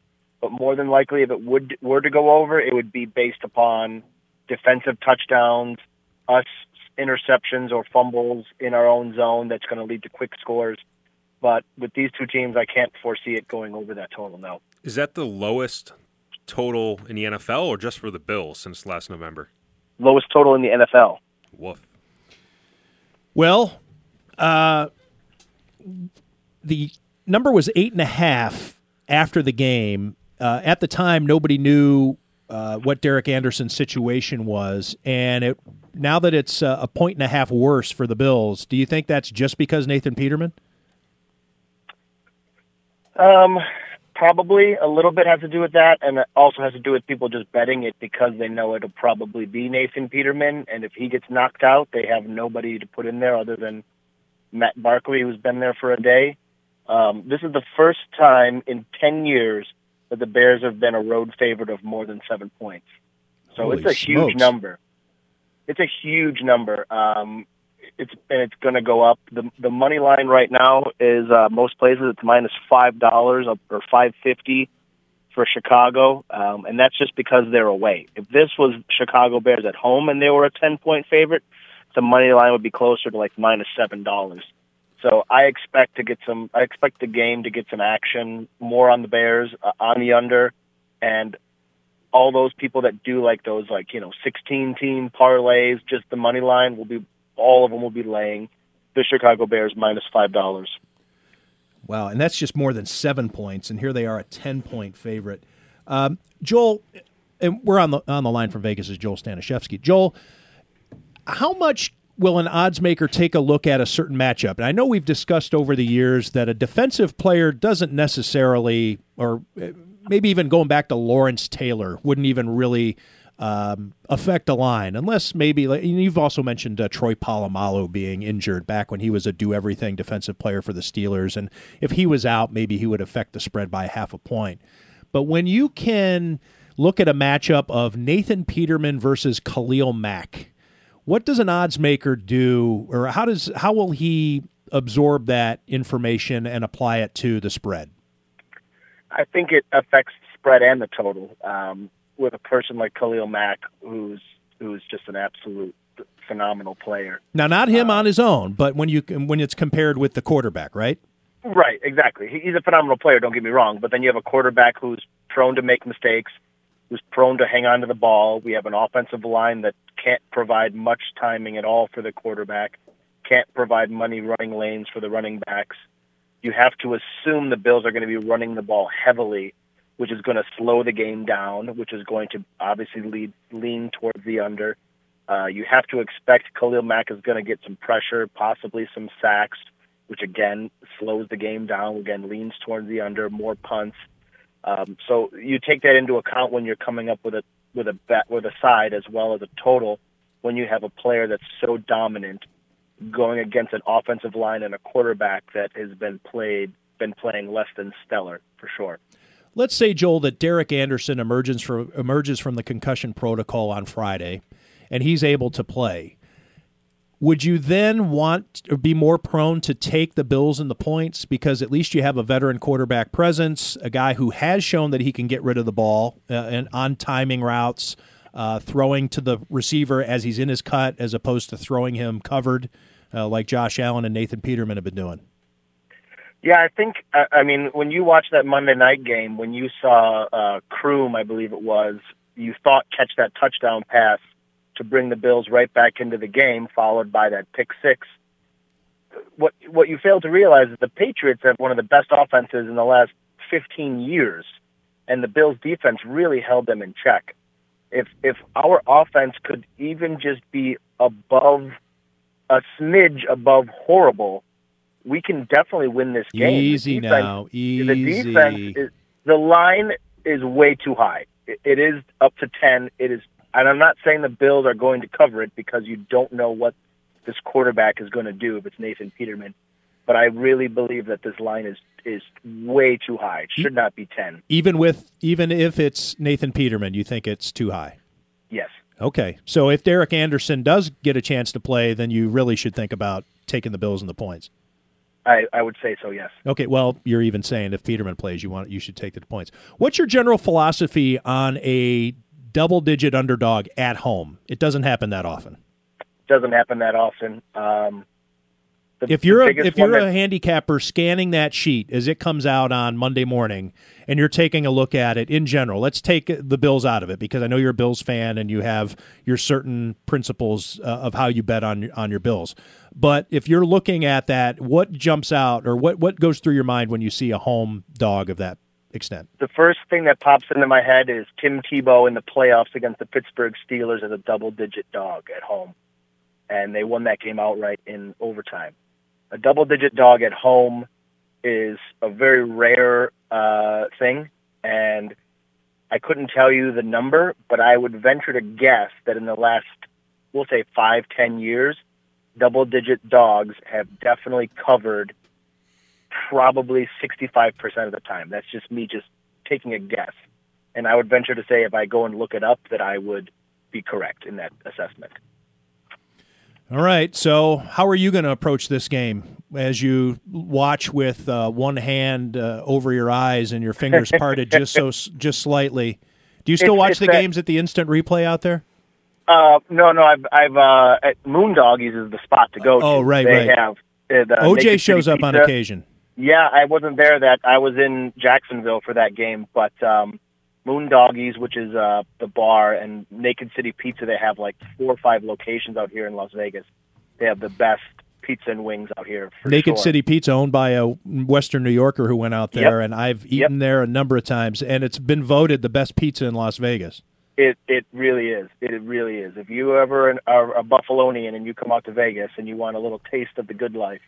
But more than likely, if it would were to go over, it would be based upon defensive touchdowns, us interceptions or fumbles in our own zone. That's going to lead to quick scores. But with these two teams, I can't foresee it going over that total. now. Is that the lowest total in the NFL or just for the Bills since last November? Lowest total in the NFL. Woof. Well, uh, the number was eight and a half after the game. Uh, at the time, nobody knew uh, what Derek Anderson's situation was, and it now that it's uh, a point and a half worse for the Bills, do you think that's just because Nathan Peterman? Um, probably a little bit has to do with that, and it also has to do with people just betting it because they know it'll probably be Nathan Peterman, and if he gets knocked out, they have nobody to put in there other than Matt Barkley, who's been there for a day. Um, this is the first time in ten years that the Bears have been a road favorite of more than seven points. So Holy it's a huge number. It's a huge number. Um, it's and it's going to go up. The the money line right now is uh, most places it's minus five dollars or five fifty for Chicago, um, and that's just because they're away. If this was Chicago Bears at home and they were a ten point favorite, the money line would be closer to like minus seven dollars. So I expect to get some. I expect the game to get some action more on the Bears uh, on the under, and all those people that do like those like you know 16 team parlays, just the money line will be all of them will be laying the Chicago Bears minus five dollars. Wow, and that's just more than seven points, and here they are a ten point favorite. Um, Joel, and we're on the on the line from Vegas is Joel Stanishevsky. Joel, how much will an odds maker take a look at a certain matchup? And I know we've discussed over the years that a defensive player doesn't necessarily, or uh, maybe even going back to Lawrence Taylor, wouldn't even really um, affect a line, unless maybe you've also mentioned uh, Troy Polamalu being injured back when he was a do everything defensive player for the Steelers, and if he was out, maybe he would affect the spread by half a point. But when you can look at a matchup of Nathan Peterman versus Khalil Mack, what does an odds maker do, or how does how will he absorb that information and apply it to the spread? I think it affects the spread and the total. Um, with a person like Khalil Mack, who's who's just an absolute phenomenal player. Now, not him on his own, but when you when it's compared with the quarterback, right? Right, exactly. He's a phenomenal player. Don't get me wrong, but then you have a quarterback who's prone to make mistakes, who's prone to hang on to the ball. We have an offensive line that can't provide much timing at all for the quarterback, can't provide money running lanes for the running backs. You have to assume the Bills are going to be running the ball heavily, which is going to slow the game down, which is going to obviously lead lean towards the under. Uh, you have to expect Khalil Mack is going to get some pressure, possibly some sacks, which again slows the game down. Again, leans towards the under, more punts. Um, so you take that into account when you're coming up with a with a bet with a side as well as a total. When you have a player that's so dominant, going against an offensive line and a quarterback that has been played been playing less than stellar for sure. Let's say Joel that Derek Anderson emerges from emerges from the concussion protocol on Friday, and he's able to play. Would you then want or be more prone to take the Bills and the points because at least you have a veteran quarterback presence, a guy who has shown that he can get rid of the ball uh, and on timing routes, uh, throwing to the receiver as he's in his cut, as opposed to throwing him covered, uh, like Josh Allen and Nathan Peterman have been doing. Yeah, I think. I mean, when you watch that Monday night game, when you saw uh, Croom, I believe it was, you thought catch that touchdown pass to bring the Bills right back into the game, followed by that pick six. What what you fail to realize is the Patriots have one of the best offenses in the last 15 years, and the Bills' defense really held them in check. If if our offense could even just be above a smidge above horrible, we can definitely win this game. The Easy defense- now, The defense is the line is way too high. It, it is up to ten. It is, and I'm not saying the Bills are going to cover it because you don't know what this quarterback is going to do if it's Nathan Peterman. But I really believe that this line is is way too high. It should not be ten. Even with even if it's Nathan Peterman, you think it's too high. Yes. Okay, so if Derek Anderson does get a chance to play, then you really should think about taking the Bills and the points. I, I would say so. Yes. Okay, well, you're even saying if Peterman plays, you want you should take the points. What's your general philosophy on a double-digit underdog at home? It doesn't happen that often. Doesn't happen that often. Um, the- If you're a, if you're a that- handicapper scanning that sheet as it comes out on Monday morning, and you're taking a look at it in general, let's take the Bills out of it because I know you're a Bills fan and you have your certain principles uh, of how you bet on on your Bills. But if you're looking at that, what jumps out or what what goes through your mind when you see a home dog of that extent? the first thing that pops into my head is Tim Tebow in the playoffs against the Pittsburgh Steelers as a double-digit dog at home, and they won that game outright in overtime. A double-digit dog at home is a very rare uh, thing, and I couldn't tell you the number, but I would venture to guess that in the last, we'll say five, ten years, double-digit dogs have definitely covered probably 65% of the time. That's just me just taking a guess. And I would venture to say if I go and look it up that I would be correct in that assessment. All right. So, how are you going to approach this game as you watch with uh, one hand uh, over your eyes and your fingers parted just so just slightly? Do you still It's- watch it's the that- games at the instant replay out there? Uh, no, no, I've, I've, uh, at Moondoggies is the spot to go to. Oh, right, they right. have. uh, OJ shows up on occasion. Yeah, I wasn't there. That I was in Jacksonville for that game, but um, Moondoggies, which is uh, the bar, and Naked City Pizza, they have like four or five locations out here in Las Vegas. They have the best pizza and wings out here. For Naked sure. City Pizza, owned by a Western New Yorker who went out there, Yep. and I've eaten there a number of times, and it's been voted the best pizza in Las Vegas. It it really is. It really is. If you ever an, are a Buffalonian and you come out to Vegas and you want a little taste of the good life,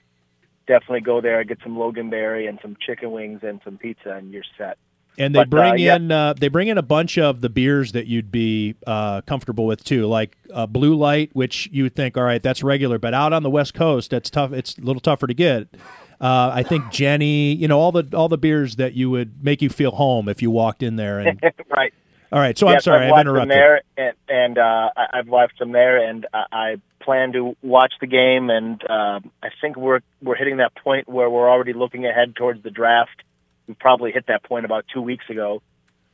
definitely go there. Get some Loganberry and some chicken wings and some pizza, and you're set. And they But, uh, bring yeah. in uh, they bring in a bunch of the beers that you'd be uh, comfortable with too, like uh, Blue Light, which you would think, all right, that's regular, but out on the West Coast, that's tough. It's a little tougher to get. Uh, I think Genny, you know, all the all the beers that you would make you feel home if you walked in there. And right. All right, so I'm sorry, I've I've interrupted. there, and, and uh, I, I've watched them there, and I, I plan to watch the game. And um I think we're we're hitting that point where we're already looking ahead towards the draft. We probably hit that point about two weeks ago.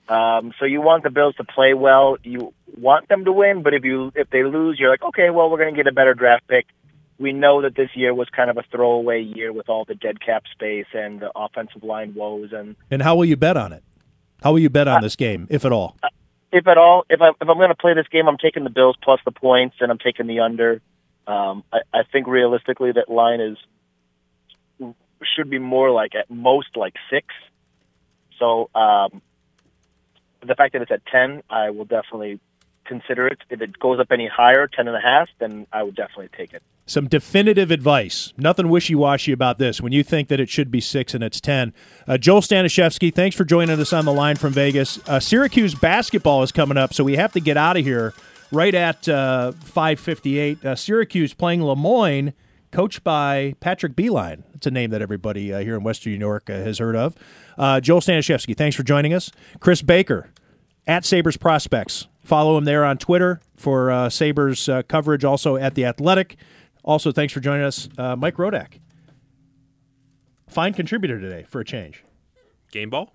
Um, so you want the Bills to play well. You want them to win, but if you if they lose, you're like, okay, well, we're going to get a better draft pick. We know that this year was kind of a throwaway year with all the dead cap space and the offensive line woes and And how will you bet on it? How will you bet Uh, on this game, if at all? if at all, if I if I'm going to play this game, I'm taking the Bills plus the points, and I'm taking the under. Um, I, I think realistically, that line is should be more like at most like six. So um, the fact that it's at ten, I will definitely consider it. If it goes up any higher, ten and a half, then I would definitely take it. Some definitive advice. Nothing wishy washy about this. When you think that it should be six and it's 10. Uh, Joel Stanishevsky, thanks for joining us on the line from Vegas. Uh, Syracuse basketball is coming up, so we have to get out of here right at uh, 558. Uh, Syracuse playing Le Moyne. coached by Patrick Beilein. It's a name that everybody uh, here in Western New York uh, has heard of. Uh, Joel Stanishevsky, thanks for joining us. Chris Baker, at Sabres Prospects. Follow him there on Twitter for uh, Sabres uh, coverage, also at The Athletic. Also, thanks for joining us, uh, Mike Rodak. Fine contributor today for a change. Game ball?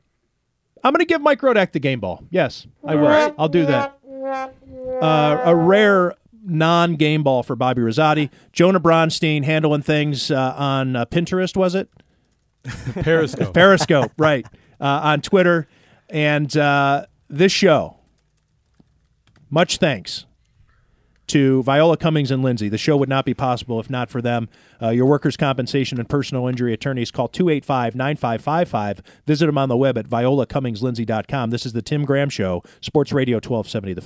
I'm going to give Mike Rodak the game ball. Yes, I will. I'll do that. Uh, a rare non game ball for Bobby Rosati. Jonah Bronstein handling things uh, on uh, Pinterest, was it? Periscope. Periscope, right. Uh, on Twitter. And uh, this show, much thanks to Viola Cummings and Lindsay. The show would not be possible if not for them. Uh, your workers' compensation and personal injury attorneys call 285 9555. Visit them on the web at violacummingslindsay.com. This is the Tim Graham Show, Sports Radio 1270. The